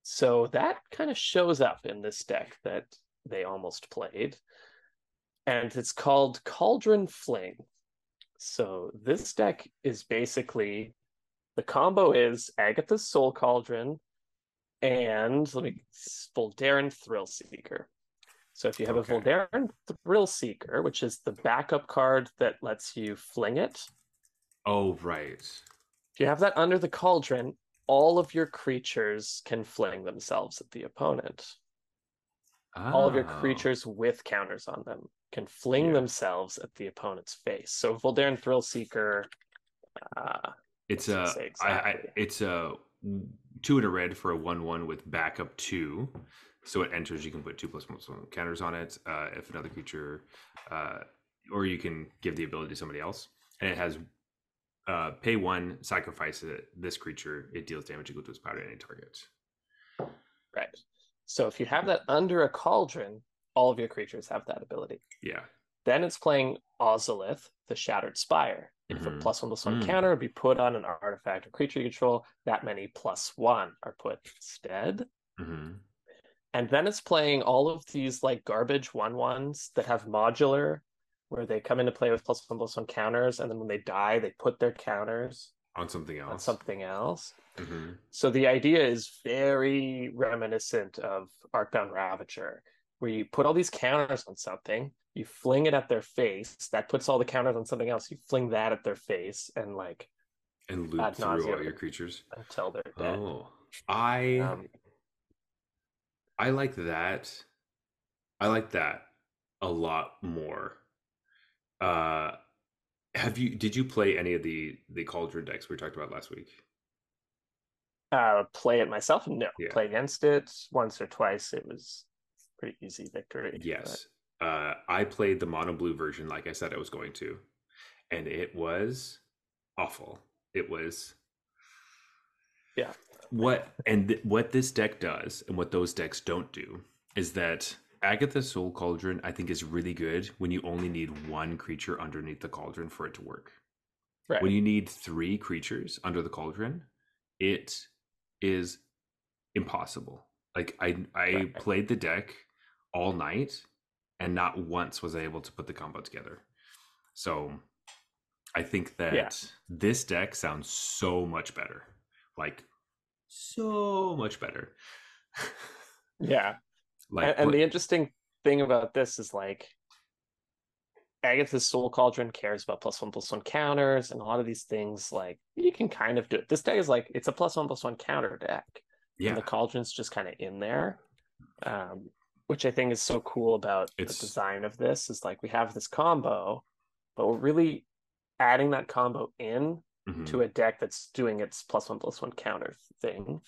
So that kind of shows up in this deck that they almost played. And it's called Cauldron Fling. So this deck is basically the combo is Agatha's Soul Cauldron and let me Voldaren Thrillseeker. So if you have Okay. a Voldaren Thrillseeker, which is the backup card that lets you fling it, Oh, right. if you have that under the cauldron, all of your creatures can fling themselves at the opponent. All of your Oh. creatures with counters on them can fling Yeah. themselves at the opponent's face. So Voldaren Thrillseeker, uh, It's a, say I, I, it's a two and a red for a one-one with backup two. So it enters. You can put two plus one plus one counters on it. Uh, if another creature, uh, or you can give the ability to somebody else, and it has uh, pay one, sacrifice it, this creature. It deals damage equal to its power to any target. right. So if you have that under a cauldron, all of your creatures have that ability. Yeah. Then it's playing Ozolith, the Shattered Spire. If a Mhm. plus one plus one Mm. counter would be put on an artifact or creature you control, that many plus one are put instead. hmm And then it's playing all of these like garbage one ones that have modular, where they come into play with plus one plus one counters, and then when they die, they put their counters On something else. on something else. hmm So the idea is very reminiscent of Arcbound Ravager, where you put all these counters on something, you fling it at their face, that puts all the counters on something else, you fling that at their face, and like And loop through all your creatures. until they're dead. Oh, I. Um, I like that. I like that a lot more. Uh have you did you play any of the the cauldron decks we talked about last week? uh, play it myself? No. Yeah. Play against it once or twice. It was pretty easy victory. Yes. Uh I played the mono blue version like I said I was going to. And it was awful. It was Yeah. What and th- what this deck does and what those decks don't do is that Agatha Soul Cauldron I think is really good when you only need one creature underneath the cauldron for it to work. Right. When you need three creatures under the cauldron, it is impossible. Like I I Right. played the deck all night and not once was I able to put the combo together. So I think that Yeah. this deck sounds so much better. Like so much better. yeah. Like and, and what- the interesting thing about this is like Agatha's Soul Cauldron cares about plus one plus one counters and a lot of these things like you can kind of do it. This deck is like it's a plus one plus one counter deck. yeah. And the cauldron's just kind of in there. Um, which I think is so cool about It's- the design of this is like we have this combo, but we're really adding that combo in mhm, to a deck that's doing its plus one plus one counter thing.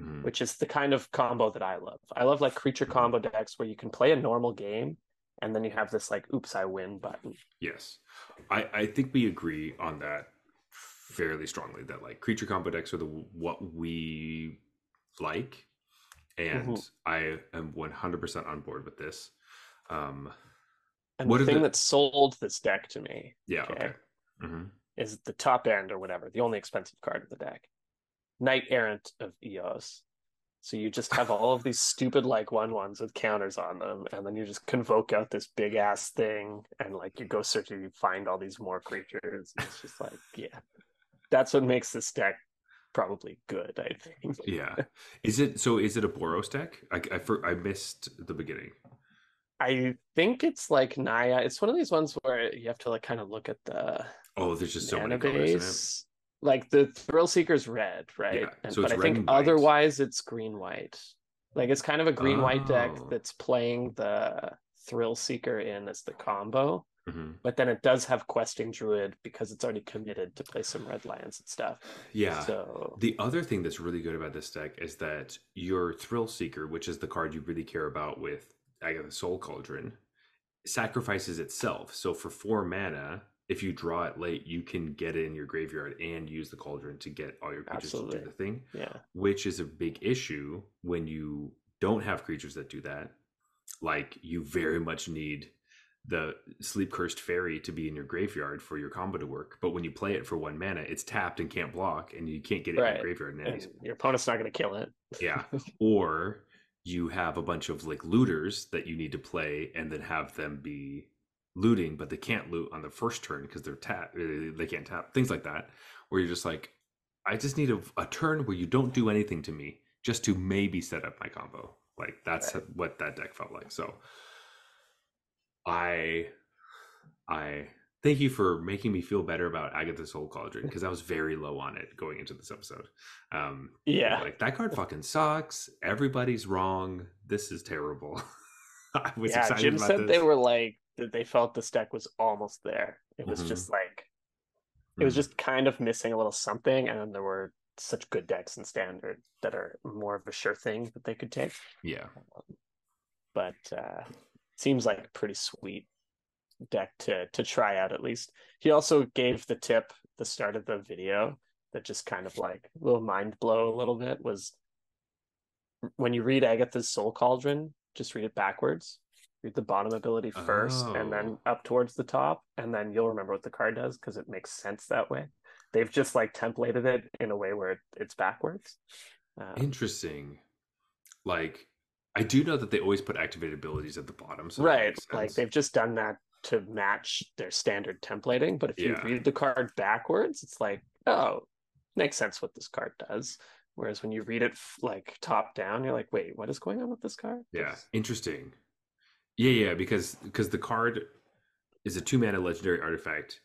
Mhm. which is the kind of combo that I love. I love like creature Mhm. combo decks where you can play a normal game and then you have this like oops I win button. Yes, I I think we agree on that fairly strongly. That like creature combo decks are the what we like, and Mhm. I am one hundred percent on board with this. Um, And What the thing the- that sold this deck to me yeah, Okay. okay. hmm is the top end or whatever, the only expensive card of the deck. Knight Errant of Eos. So you just have all of these stupid like one ones with counters on them, and then you just convoke out this big ass thing, and like you go searching, you find all these more creatures. It's just like, yeah, that's what makes this deck probably good. I think. Yeah, is it so? Is it a Boros deck? I I, for, I missed the beginning. I think it's like Naya. It's one of these ones where you have to like kind of look at the Oh, there's just so many colors in it. base. Like the Thrillseeker's red, right? Yeah, And, so but I think otherwise it's green white. Like it's kind of a green white deck Oh. that's playing the Thrillseeker in as the combo, hmm but then it does have Questing Druid because it's already committed to play some red lands and stuff. Yeah. So The other thing that's really good about this deck is that your Thrillseeker, which is the card you really care about with Agatha Soul Cauldron, sacrifices itself. So for four mana, if you draw it late, you can get it in your graveyard and use the cauldron to get all your creatures to do the thing, yeah. which is a big issue when you don't have creatures that do that. Like you very much need the sleep cursed fairy to be in your graveyard for your combo to work. But when you play it for one mana, it's tapped and can't block, and you can't get it in your graveyard in any your opponent's not going to kill it. yeah. Or you have a bunch of like looters that you need to play and then have them be looting, but they can't loot on the first turn because they're tap they can't tap things like that. Where you're just like, I just need a, a turn where you don't do anything to me just to maybe set up my combo. Like that's Right. what that deck felt like. So I I thank you for making me feel better about Agatha Soul Cauldron because I was very low on it going into this episode. Um Yeah. like that card fucking sucks. Everybody's wrong. This is terrible. I was yeah, excited Jim said this. they were like that they felt this deck was almost there. It was Mhm. just like it was Mhm. just kind of missing a little something, and then there were such good decks in standard that are more of a sure thing that they could take. yeah. But uh seems like a pretty sweet deck to to try out at least. He also gave the tip the start of the video that just kind of like little mind blow a little bit was when you read Agatha's Soul Cauldron, just read it backwards. Read the bottom ability first and then Oh. up towards the top, and then you'll remember what the card does because it makes sense that way. They've just like templated it in a way where it, it's backwards. Um, Interesting. Like I do know that they always put activated abilities at the bottom. So right like they've just done that to match their standard templating but if you Yeah. read the card backwards it's like oh makes sense what this card does whereas when you read it f- like top down you're like wait what is going on with this card Yeah, interesting. Yeah, yeah, because because the card is a two mana legendary artifact,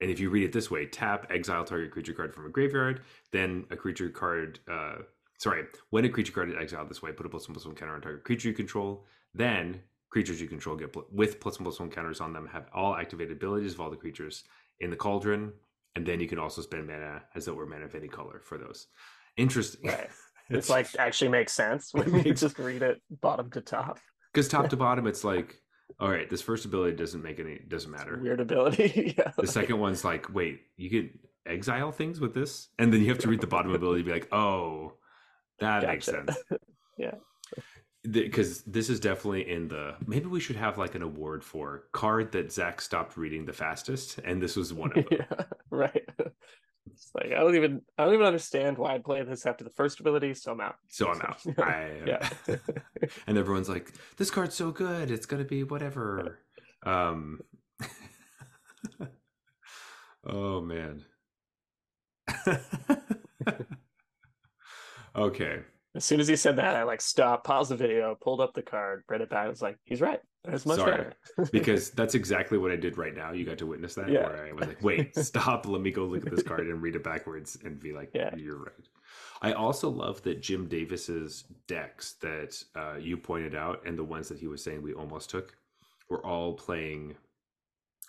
and if you read it this way, tap exile target creature card from a graveyard, then a creature card. Uh, sorry, when a creature card is exiled this way, put a plus one plus one counter on target creature you control. Then creatures you control get pl- with plus one plus one counters on them have all activated abilities of all the creatures in the cauldron, and then you can also spend mana as though it were mana of any color for those. Interesting. right it's like actually makes sense when you just read it bottom to top because top to bottom it's like all right this first ability doesn't make any doesn't matter. Weird ability yeah. The second one's like wait you can exile things with this? And then you have to read the bottom ability to be like oh that makes sense. Yeah. because this is definitely in the maybe we should have like an award for card that zach stopped reading the fastest and this was one of them. yeah right it's like i don't even i don't even understand why i'd play this after the first ability so i'm out. So i'm out. I, yeah and everyone's like this card's so good. It's gonna be whatever. Um oh man. Okay As soon as he said that, I like stopped, paused the video, pulled up the card, read it back. I was like, he's right. It's much Sorry. better. because that's exactly what i did right now you got to witness that Yeah. where i was like wait stop let me go look at this card and read it backwards and be like Yeah. you're right i also love that jim davis's decks that uh, you pointed out and the ones that he was saying we almost took were all playing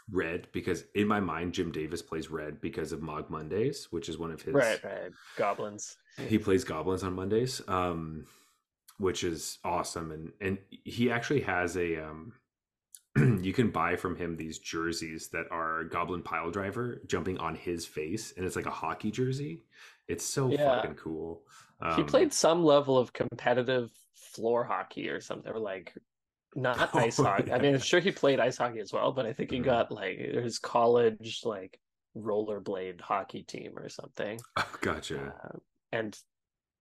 red because in my mind jim davis plays red because of mog mondays which is one of his right, right. Goblins. he plays goblins on mondays um which is awesome and and he actually has a um you can buy from him these jerseys that are goblin pile driver jumping on his face and it's like a hockey jersey it's so Yeah. fucking cool he Um, played some level of competitive floor hockey or something, or like not Oh, ice hockey. I yeah. mean, I'm sure he played ice hockey as well, but I think he Mhm. got like his college like rollerblade hockey team or something. oh, gotcha Uh, and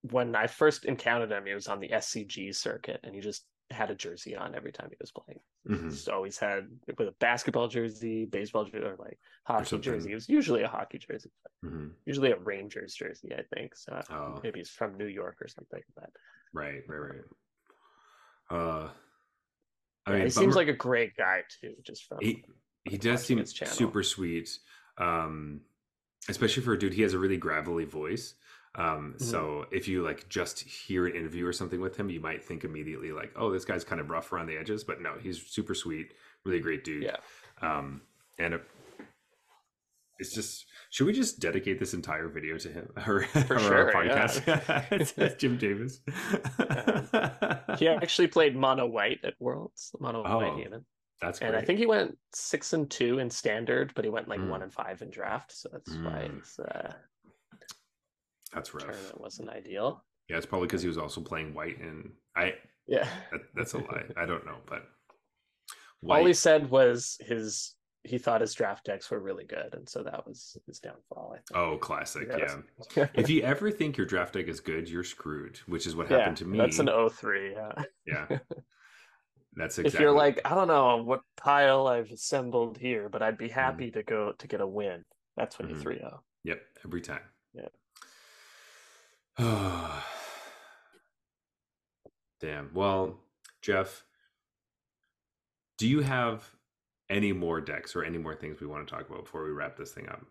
when I first encountered him, he was on the SCG circuit, and he just had a jersey on every time he was playing. Mhm. Just always had with a basketball jersey, baseball jersey, or like hockey something. jersey. It was usually a hockey jersey, Mhm. usually a Rangers jersey, I think. So Oh. maybe he's from New York or something. But right right right uh i yeah, mean he seems like a great guy too. Just from he he does seem super sweet um especially for a dude he has a really gravelly voice um Mm-hmm. so if you like just hear an interview or something with him you might think immediately like oh this guy's kind of rough around the edges but no he's super sweet really great dude Yeah. um and a, it's just should we just dedicate this entire video to him or, For or sure, our podcast It's- it's jim davis he actually played mono white at Worlds, mono Oh, white human, that's great and I think he went six and two in standard, but he went like Mm. one and five in draft. So that's why Mm. his uh, that's rough tournament wasn't ideal. yeah it's probably because he was also playing white and i Yeah. That, that's a lie. I don't know, but All he said was his he thought his draft decks were really good, and so that was his downfall. I think. Oh, classic. Yeah. if you ever think your draft deck is good, you're screwed, which is what Yeah, happened to me. That's an 03, yeah. yeah. That's exactly. If you're like, I don't know what pile I've assembled here, but I'd be Mm-hmm. happy to go to get a win. That's when Mhm. you 3 0. Yep, every time. Yeah. Damn. Well, Jeff, do you have any more decks or any more things we want to talk about before we wrap this thing up?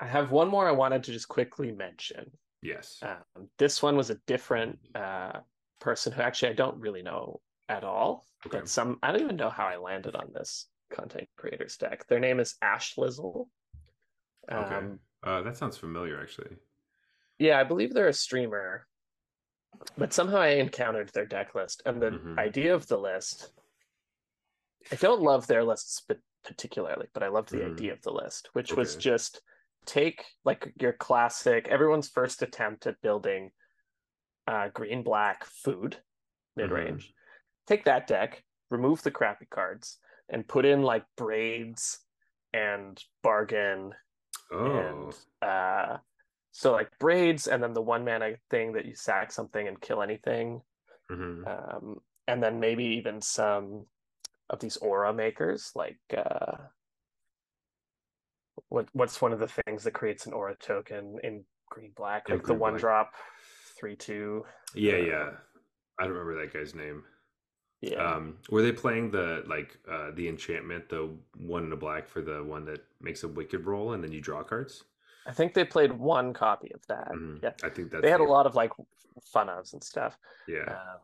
I have one more I wanted to just quickly mention. Yes. Um, this one was a different uh, person who actually I don't really know at all. Okay. But some I don't even know how I landed on this content creators deck. Their name is Ash Lizzle. Okay. Um, Uh, that sounds familiar, actually. Yeah, I believe they're a streamer. But somehow I encountered their deck list and the Mhm. idea of the list. I don't love their lists particularly, but I loved the Mhm. idea of the list, which was just take like your classic everyone's first attempt at building uh green black food mid range. Take that deck, remove the crappy cards, and put in like braids and bargain Oh. and uh so like braids and then the one mana thing that you sack something and kill anything Mhm. um and then maybe even some of these aura makers like uh what what's one of the things that creates an aura token in green black like the one black. drop three two Yeah, uh, yeah. I don't remember that guy's name. yeah Um, were they playing the like uh the enchantment, the one in a black for the one that makes a wicked roll and then you draw cards? i think they played one copy of that Mhm. yeah I think that they had a lot of like fun ofs and stuff Yeah. uh,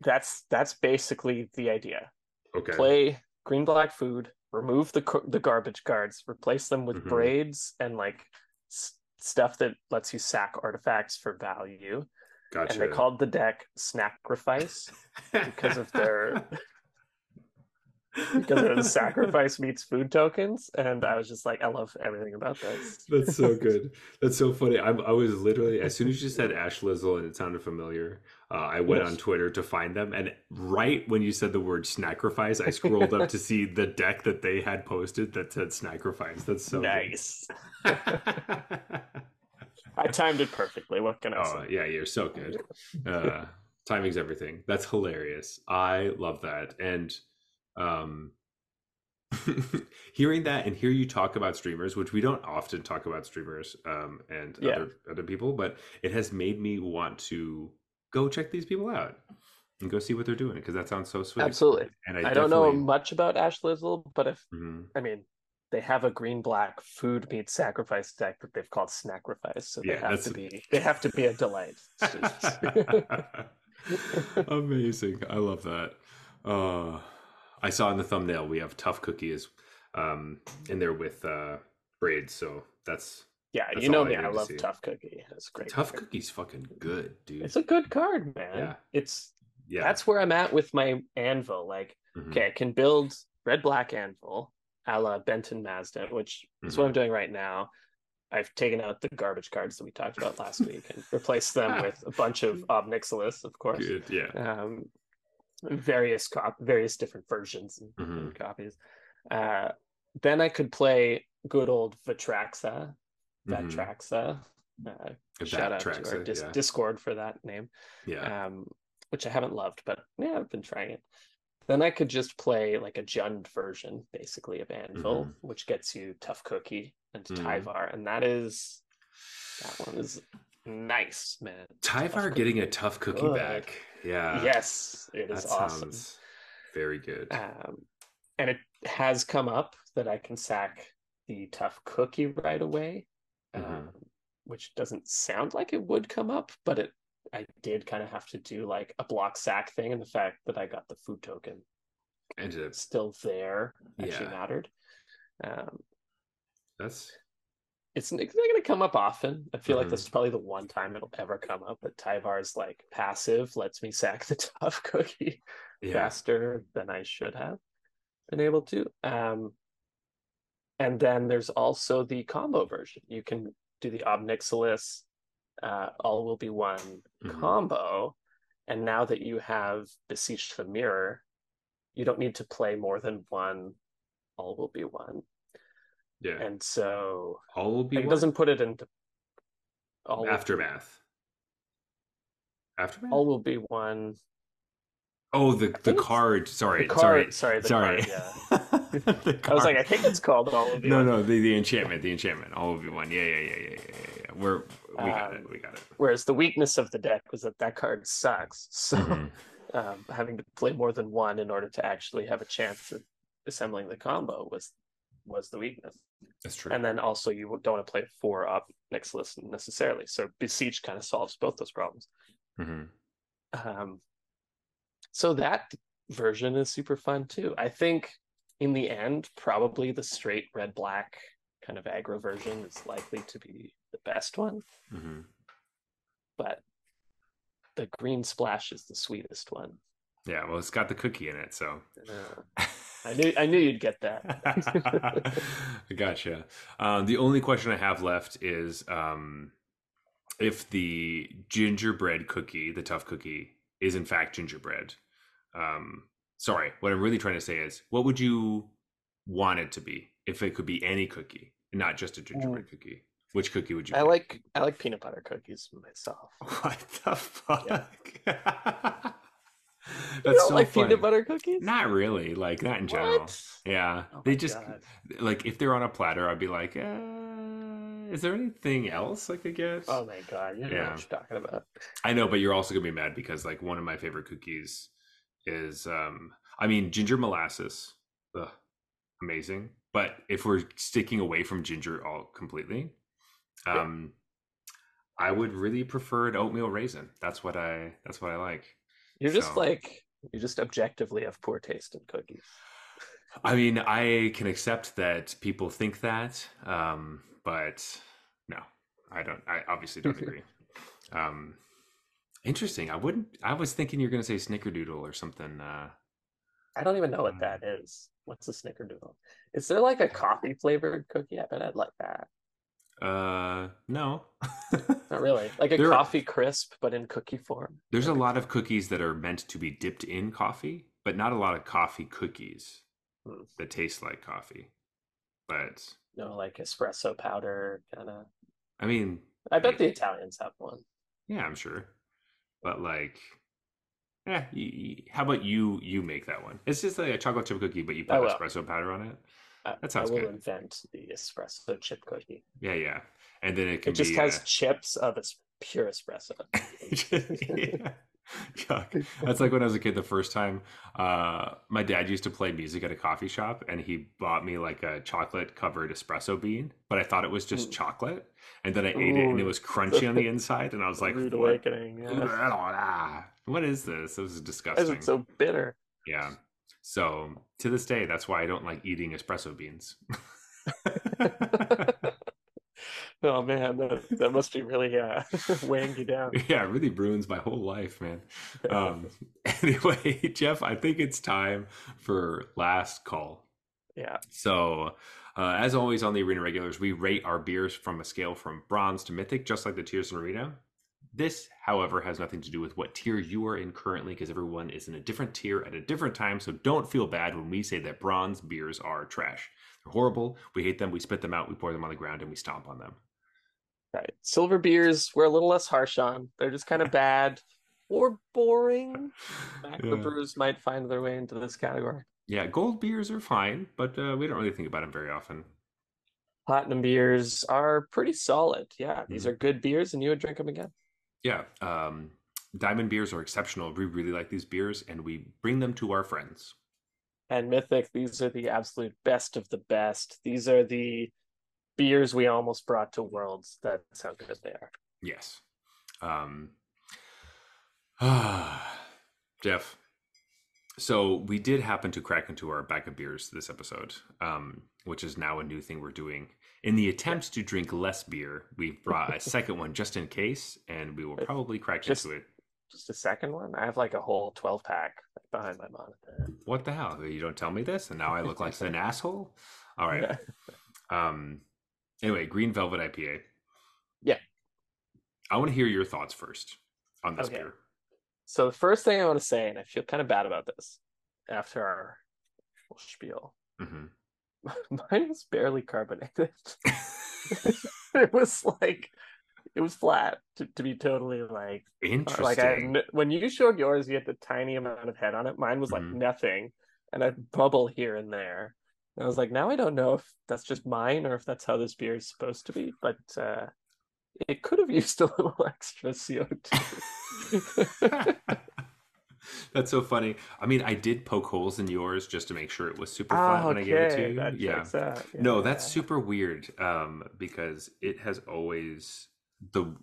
that's that's basically the idea Okay. play green black food remove the the garbage cards replace them with Mhm. braids and like s- stuff that lets you sack artifacts for value Gotcha. and they called the deck snacrifice because of their because of the sacrifice meets food tokens and i was just like i love everything about this That's so good. That's so funny. I, I was literally as soon as you said Ash Lizzle and it sounded familiar, uh, I went Yes. on Twitter to find them, and right when you said the word sacrifice I scrolled up to see the deck that they had posted that said "snacrifice." That's so nice i timed it perfectly what can i oh say yeah, you're so good. Uh, timing's everything. That's hilarious. I love that, and um, hearing that and hear you talk about streamers, which we don't often talk about streamers um, and Yeah. other other people, but it has made me want to go check these people out and go see what they're doing because that sounds so sweet. absolutely And i, I, don't know much about ash lizzle but if Mhm. I mean, they have a green black food meat sacrifice deck that they've called snacrifice, so they Yeah, have that's- to be they have to be a delight. Amazing. I love that. Uh, I saw in the thumbnail we have Tough Cookie is um, in there with uh, braids, so that's yeah, That's you know I me. I love see. Tough Cookie. That's great. Tough card. Cookie's fucking good, dude. It's a good card, man. Yeah. It's yeah. that's where I'm at with my anvil. Like, Mhm. okay, I can build red black anvil, a la Benton Mazda, which is what Mhm. I'm doing right now. I've taken out the garbage cards that we talked about last week and replaced them with a bunch of Ob Nixilis, of course. Good. Yeah. um, various cop various different versions and, Mhm. and copies. Uh, then I could play good old Vatraxa, Mhm. Vatraxa. Uh, shout out to our dis- yeah. Discord for that name, Yeah. um, which I haven't loved, but yeah, I've been trying it. Then I could just play like a Jund version, basically of Anvil, Mhm. which gets you Tough Cookie and Mhm. Tyvar, and that is that one is nice, man. Tough Tyvar Cookie. getting a tough cookie Good. back. Yeah. yes, it is awesome. sounds very good. Um, and it has come up that I can sack the tough cookie right away, Mhm. um, which doesn't sound like it would come up, but it I did kind of have to do like a block sack thing, and the fact that I got the food token Ended up. still there actually Yeah. mattered. Um, That's it's, it's not going to come up often. I feel like Mhm. this is probably the one time it'll ever come up. But Tyvar's like passive lets me sack the tough cookie. yeah. faster than I should have been able to. Um, and then there's also the combo version. You can do the Ob Nixilis, uh, all will be one Mhm. combo. And now that you have Beseech the Mirror, you don't need to play more than one. All will be one, Yeah. and so All will be it doesn't put it into all. aftermath. Aftermath. All will be one. oh, the the card. Sorry, The card, sorry, sorry, the sorry. card, yeah. I was like, I think it's called All be no, one. no, the, the enchantment, the enchantment. All will be one. Yeah, yeah, yeah, yeah, yeah, yeah. We're we got Um, it. We got it. Whereas the weakness of the deck was that that card sucks. So Mhm. um, having to play more than one in order to actually have a chance of assembling the combo was was the weakness. That's true. And then also you don't want to play four up next list necessarily. So Beseech kind of solves both those problems. Mhm. Um, so that version is super fun too. I think in the end, probably the straight red black kind of aggro version is likely to be the best one, Mhm. but the green splash is the sweetest one. Yeah, well, it's got the cookie in it, so. Uh, I knew I knew you'd get that. Gotcha. Um, the only question I have left is um, if the gingerbread cookie, the tough cookie, is in fact gingerbread. Um, sorry, what I'm really trying to say is, what would you want it to be if it could be any cookie, not just a gingerbread cookie? Which cookie would you? I pick? like I like peanut butter cookies myself. What the fuck? You That's don't so like funny. peanut butter cookies? Not really, like not in general. What? Yeah, Oh they just God. like if they're on a platter, I'd be like, uh, is there anything else I could get? Oh my god, you know Yeah. what you're talking about. I know, but you're also gonna be mad because like one of my favorite cookies is, um, I mean, ginger molasses, Ugh, amazing. But if we're sticking away from ginger all completely, Yeah. um, I would really prefer an oatmeal raisin. That's what I. That's what I like. You're just So- like you just objectively have poor taste in cookies. I mean, I can accept that people think that, um, but no, I don't. I obviously don't agree. um, interesting. I wouldn't. I was thinking you're going to say snickerdoodle or something. Uh, I don't even know what Mm. that is. What's a snickerdoodle? Is there like a coffee flavored cookie? I bet I'd like that. Uh, no. Not really. Like a There- coffee crisp, but in cookie form. There's a lot of cookies that are meant to be dipped in coffee, but not a lot of coffee cookies Hmm. that taste like coffee. But No, like espresso powder kind of. I mean, I bet the Italians have one. Yeah, I'm sure. But like, yeah, how about you? You make that one. It's just like a chocolate chip cookie, but you put espresso powder on it. I, That sounds I will good. invent the espresso chip cookie. Yeah, yeah. And then it can It just be. has uh, chips of es- pure espresso. yeah. Yuck. That's like when I was a kid the first time. Uh, my dad used to play music at a coffee shop, and he bought me like a chocolate covered espresso bean, but I thought it was just Mm. chocolate. And then I ate it, and it was crunchy on the inside, and I was like, Rude "What? awakening. Yeah. What is this? This is disgusting. it so bitter? Yeah. So to this day, that's why I don't like eating espresso beans. oh man, that, that must be really uh, weighing you down. yeah, it really ruins my whole life, man. Um, anyway, Jeff, I think it's time for last call. Yeah. So, uh, as always on the Arena Regulars, we rate our beers from a scale from bronze to mythic, just like the tiers in Arena. This, however, has nothing to do with what tier you are in currently, because everyone is in a different tier at a different time. So don't feel bad when we say that bronze beers are trash. They're horrible. We hate them. We spit them out. We pour them on the ground, and we stomp on them. Right. Silver beers we're a little less harsh on. They're just kind of bad or boring. Macro Yeah. brews might find their way into this category. Yeah, gold beers are fine, but uh, we don't really think about them very often. Platinum beers are pretty solid. Yeah, these Mhm. are good beers, and you would drink them again. Yeah, um, diamond beers are exceptional. We really like these beers, and we bring them to our friends. And Mythic, these are the absolute best of the best. These are the beers we almost brought to Worlds. That's how good they are. Yes. Um, Jeff. So we did happen to crack into our bag of beers this episode, um, which is now a new thing we're doing. In the attempt to drink less beer, we've brought a second one just in case, and we will probably crack Just- into it. Just a second one. I have like a whole 12 pack behind my monitor. What the hell? You don't tell me this, and now I look like an asshole. All right. Um. Anyway, Green Velvet IPA. Yeah. I want to hear your thoughts first on this Okay. beer. So the first thing I want to say, and I feel kind of bad about this, after our spiel. hmm Mine was barely carbonated. it was like it was flat to, to be totally like Interesting. like I when you showed yours, you had the tiny amount of head on it. Mine was like Mhm. nothing, and a bubble here and there. And I was like, now I don't know if that's just mine or if that's how this beer is supposed to be, but uh, it could have used a little extra CO two. That's so funny. I mean, I did poke holes in yours just to make sure it was super flat when I gave it to you. That yeah. out. No, that's super weird. Um, because it has always the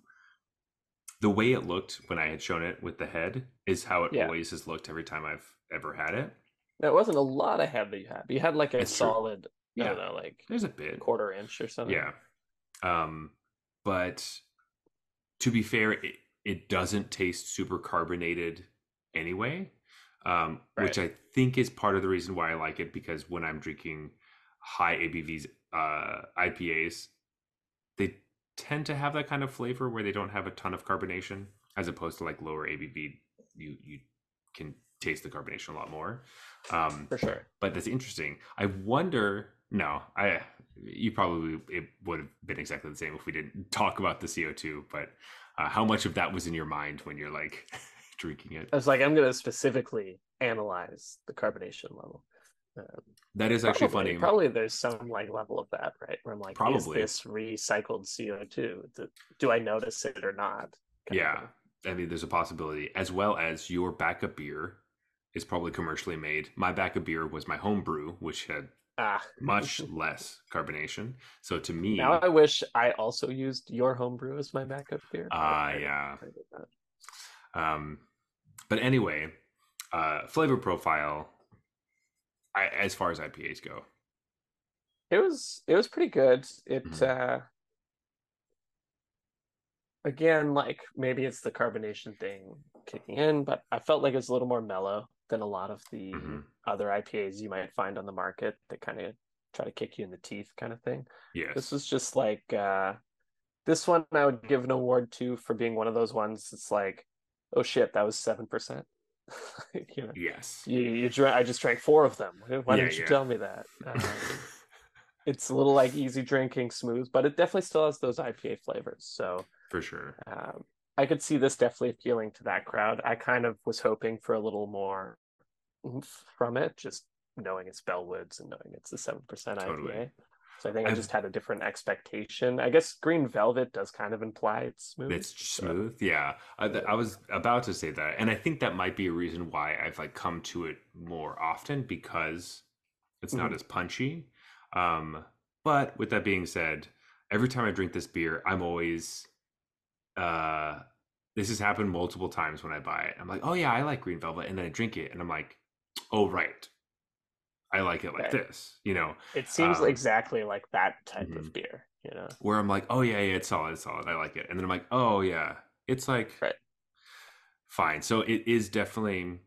the way it looked when I had shown it with the head is how it Yeah. always has looked every time I've ever had it. There wasn't a lot of head that you had. You had like a It's true. solid, I Yeah, don't know, like there's a bit. quarter inch or something. Yeah. Um, but to be fair, it, it doesn't taste super carbonated anyway, um, which I think is part of the reason why I like it because when I'm drinking high ABVs uh, IPAs, they tend to have that kind of flavor where they don't have a ton of carbonation, as opposed to like lower ABV, you you can taste the carbonation a lot more. Um, for sure. but that's interesting. I wonder. No, I you probably it would have been exactly the same if we didn't talk about the CO two. But uh, how much of that was in your mind when you're like drinking it? I was like, I'm gonna specifically analyze the carbonation level. Um, That is actually probably, funny. Probably there's some like level of that, right? Where I'm like, Probably. is this recycled CO2? Do, do I notice it or not? Yeah. I mean, there's a possibility, as well as your backup beer is probably commercially made. My backup beer was my home brew, which had Ah, much less carbonation. So to me, now I wish I also used your homebrew as my backup beer. Ah, I- yeah. I did not. Um, but anyway, uh, flavor profile, I, as far as IPAs go, It was it was pretty good. It Mhm. uh again, like maybe it's the carbonation thing kicking in, but I felt like it was a little more mellow than a lot of the Mhm. other IPAs you might find on the market that kind of try to kick you in the teeth kind of thing. yes, This was just like uh this one I would give an award to for being one of those ones it's like, oh shit, that was seven percent. you know. yes, You, you drank, I just drank four of them. Why Yeah, didn't you yeah. tell me that? Um, it's a little like easy drinking, smooth, but it definitely still has those IPA flavors. So for sure. um, I could see this definitely appealing to that crowd. I kind of was hoping for a little more from it, just knowing it's Bellwoods and knowing it's a seven percent Totally. IPA. So I think I I've- just had a different expectation. I guess Green Velvet does kind of imply it's smooth. It's so- smooth, yeah. I, th- I was about to say that, and I think that might be a reason why I've like come to it more often because it's not Mhm. as punchy. Um, but with that being said, every time I drink this beer, I'm always uh this has happened multiple times when I buy it. I'm like, oh yeah, I like green velvet, and then I drink it, and I'm like, oh right, I like it like Right. this, you know, It seems um, exactly like that type mhm. of beer, you know. where I'm like, oh yeah, yeah, it's solid, it's solid, I like it, and then I'm like, oh yeah, it's like Right. fine. So it is definitely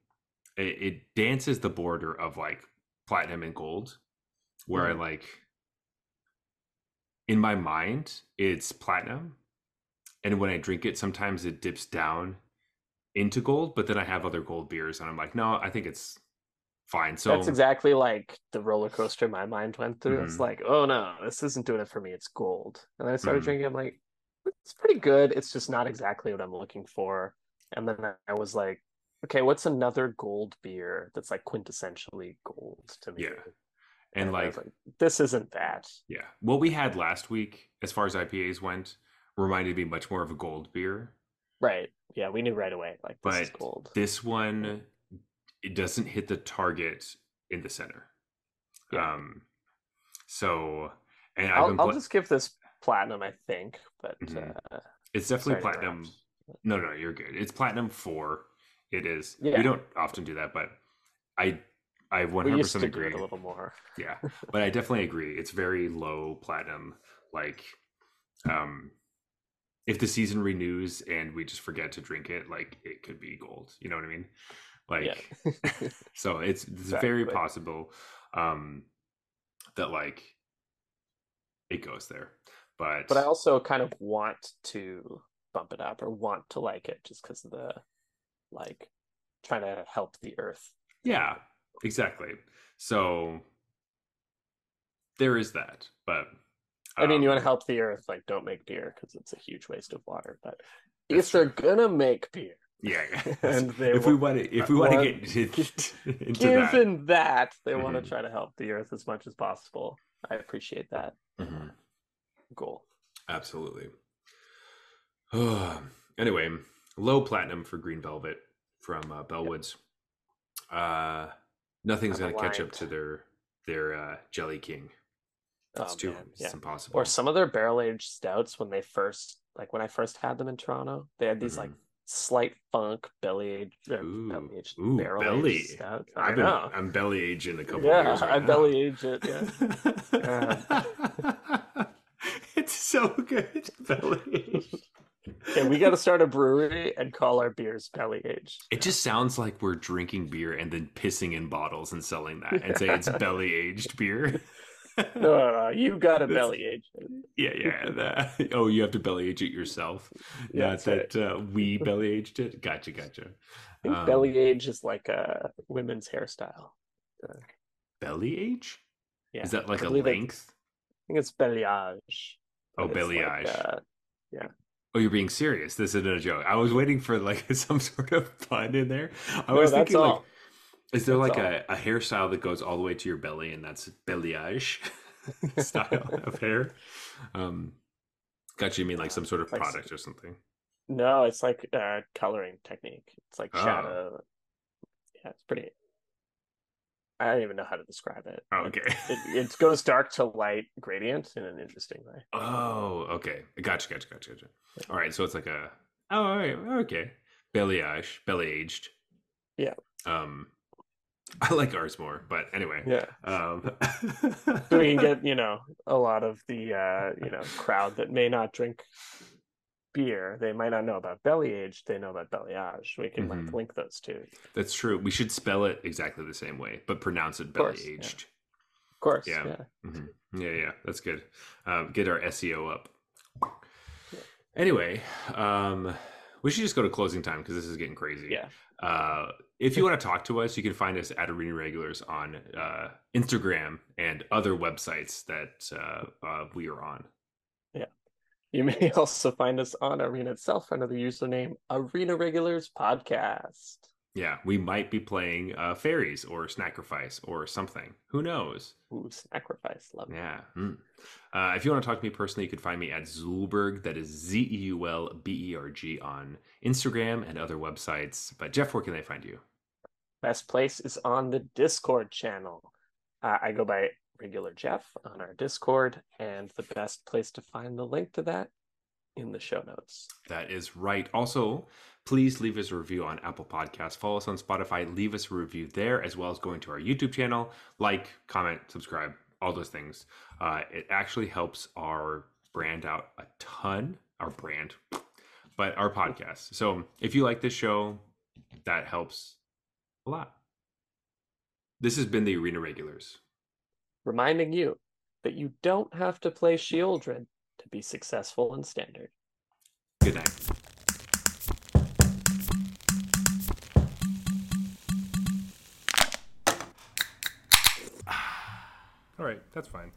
it, it dances the border of like platinum and gold, where Mhm. I like in my mind it's platinum, and when I drink it, sometimes it dips down into gold, but then I have other gold beers, and I'm like, no, I think it's fine. So That's exactly like the roller coaster my mind went through. It's Mhm. like, oh no, this isn't doing it for me. It's gold. And then I started Mhm. drinking. I'm like, it's pretty good. It's just not exactly what I'm looking for. And then I was like, okay, what's another gold beer that's like quintessentially gold to me? Yeah. and I like was this isn't that. Yeah. What we had last week, as far as IPAs went, reminded me much more of a gold beer. Right. Yeah, we knew right away. Like this is But gold. This one, it doesn't hit the target in the center. Yeah. Um, so, and I've I'll, been I'll just give this platinum, I think. But Mhm. uh, it's definitely platinum. No, no, you're good. It's platinum four. It is. Yeah. We don't often do that, but I, I We 100% used to do agree. a little more. yeah but i definitely agree it's very low platinum like um if the season renews and we just forget to drink it like it could be gold you know what i mean like yeah. so it's it's very possible um that like it goes there but but I also kind of want to bump it up or want to like it just because of the like trying to help the earth. yeah exactly. So there is that, but I mean, you want to um, help the earth, like don't make beer because it's a huge waste of water. But if they're gonna make beer, Yeah, yeah. and they if we want to, if we want to get into, into that, given that, they want Mhm. to try to help the earth as much as possible, I appreciate that Mhm. goal. absolutely. anyway, low platinum for Green Velvet from uh, Bellwoods. Uh, nothing's gonna catch up to their their uh, Jelly King. That's Oh, too. man, It's yeah. impossible. Or some of their barrel aged stouts when they first, like when I first had them in Toronto, they had these like slight funk belly aged, uh, Ooh, belly ooh, barrel belly. I I've been, know. I'm belly aged in a couple Yeah, beers right I now. belly aged it. Yeah. it's so good, belly. Okay, we got to start a brewery and call our beers belly aged. It just sounds like we're drinking beer and then pissing in bottles and selling that and say it's belly aged beer. No, no, no, you got to That's- belly age it. Yeah, yeah. that- oh, you have to belly age it yourself. Yeah, Not that uh, we belly aged it. Gotcha, gotcha. I think Um, belly age is like a women's hairstyle. Belly age? Yeah, Is that like a believe it- length? I think it's balayage. Oh, it's like, uh, Oh, you're being serious. This isn't a joke. I was waiting for like some sort of pun in there. I No, was thinking like, all. Is there That's like a, a hairstyle that goes all the way to your belly and that's balayage style of hair? Um, got you mean like some sort of product or something. No, it's like uh coloring technique. It's like Oh. shadow. Yeah, it's pretty. I don't even know how to describe it. Oh, okay. It, it goes dark to light gradient in an interesting way. oh, okay. Gotcha, gotcha, gotcha, gotcha. All right, so it's like a oh, all right, okay, balayage, belly aged. Yeah. Um, I like ours more, but anyway. Yeah. Um, So we can get, you know, a lot of the uh, you know, crowd that may not drink beer. They might not know about belly age, they know about balayage. We can Mhm. like link those two. That's true. We should spell it exactly the same way, but pronounce it belly yeah. aged. Of course. Yeah. Yeah. hmm Yeah, yeah, that's good. Um, get our SEO up. Anyway, um, we should just go to closing time because this is getting crazy. Yeah. Uh, if you want to talk to us, you can find us at Arena Regulars on uh, Instagram and other websites that uh, uh, we are on. Yeah. You may also find us on Arena itself under the username Arena Regulars Podcast. Yeah, we might be playing uh, fairies or Snacrifice or something. Who knows? Ooh, sacrifice. Love it. Yeah. mm. Uh, if you want to talk to me personally, you can find me at Zeulberg. That is Z E U L B E R G on Instagram and other websites. But Jeff, where can they find you? Best place is on the Discord channel. Uh, I go by regular Jeff on our Discord, and the best place to find the link to that in the show notes. That is right. Also, please leave us a review on Apple Podcasts. Follow us on Spotify. Leave us a review there, as well as going to our YouTube channel. Like, comment, subscribe, all those things. Uh, it actually helps our brand out a ton. Our brand, but our podcast. So if you like this show, that helps a lot. This has been the Arena Regulars. Reminding you that you don't have to play Sheoldred to be successful in Standard. Good night. Right, that's fine.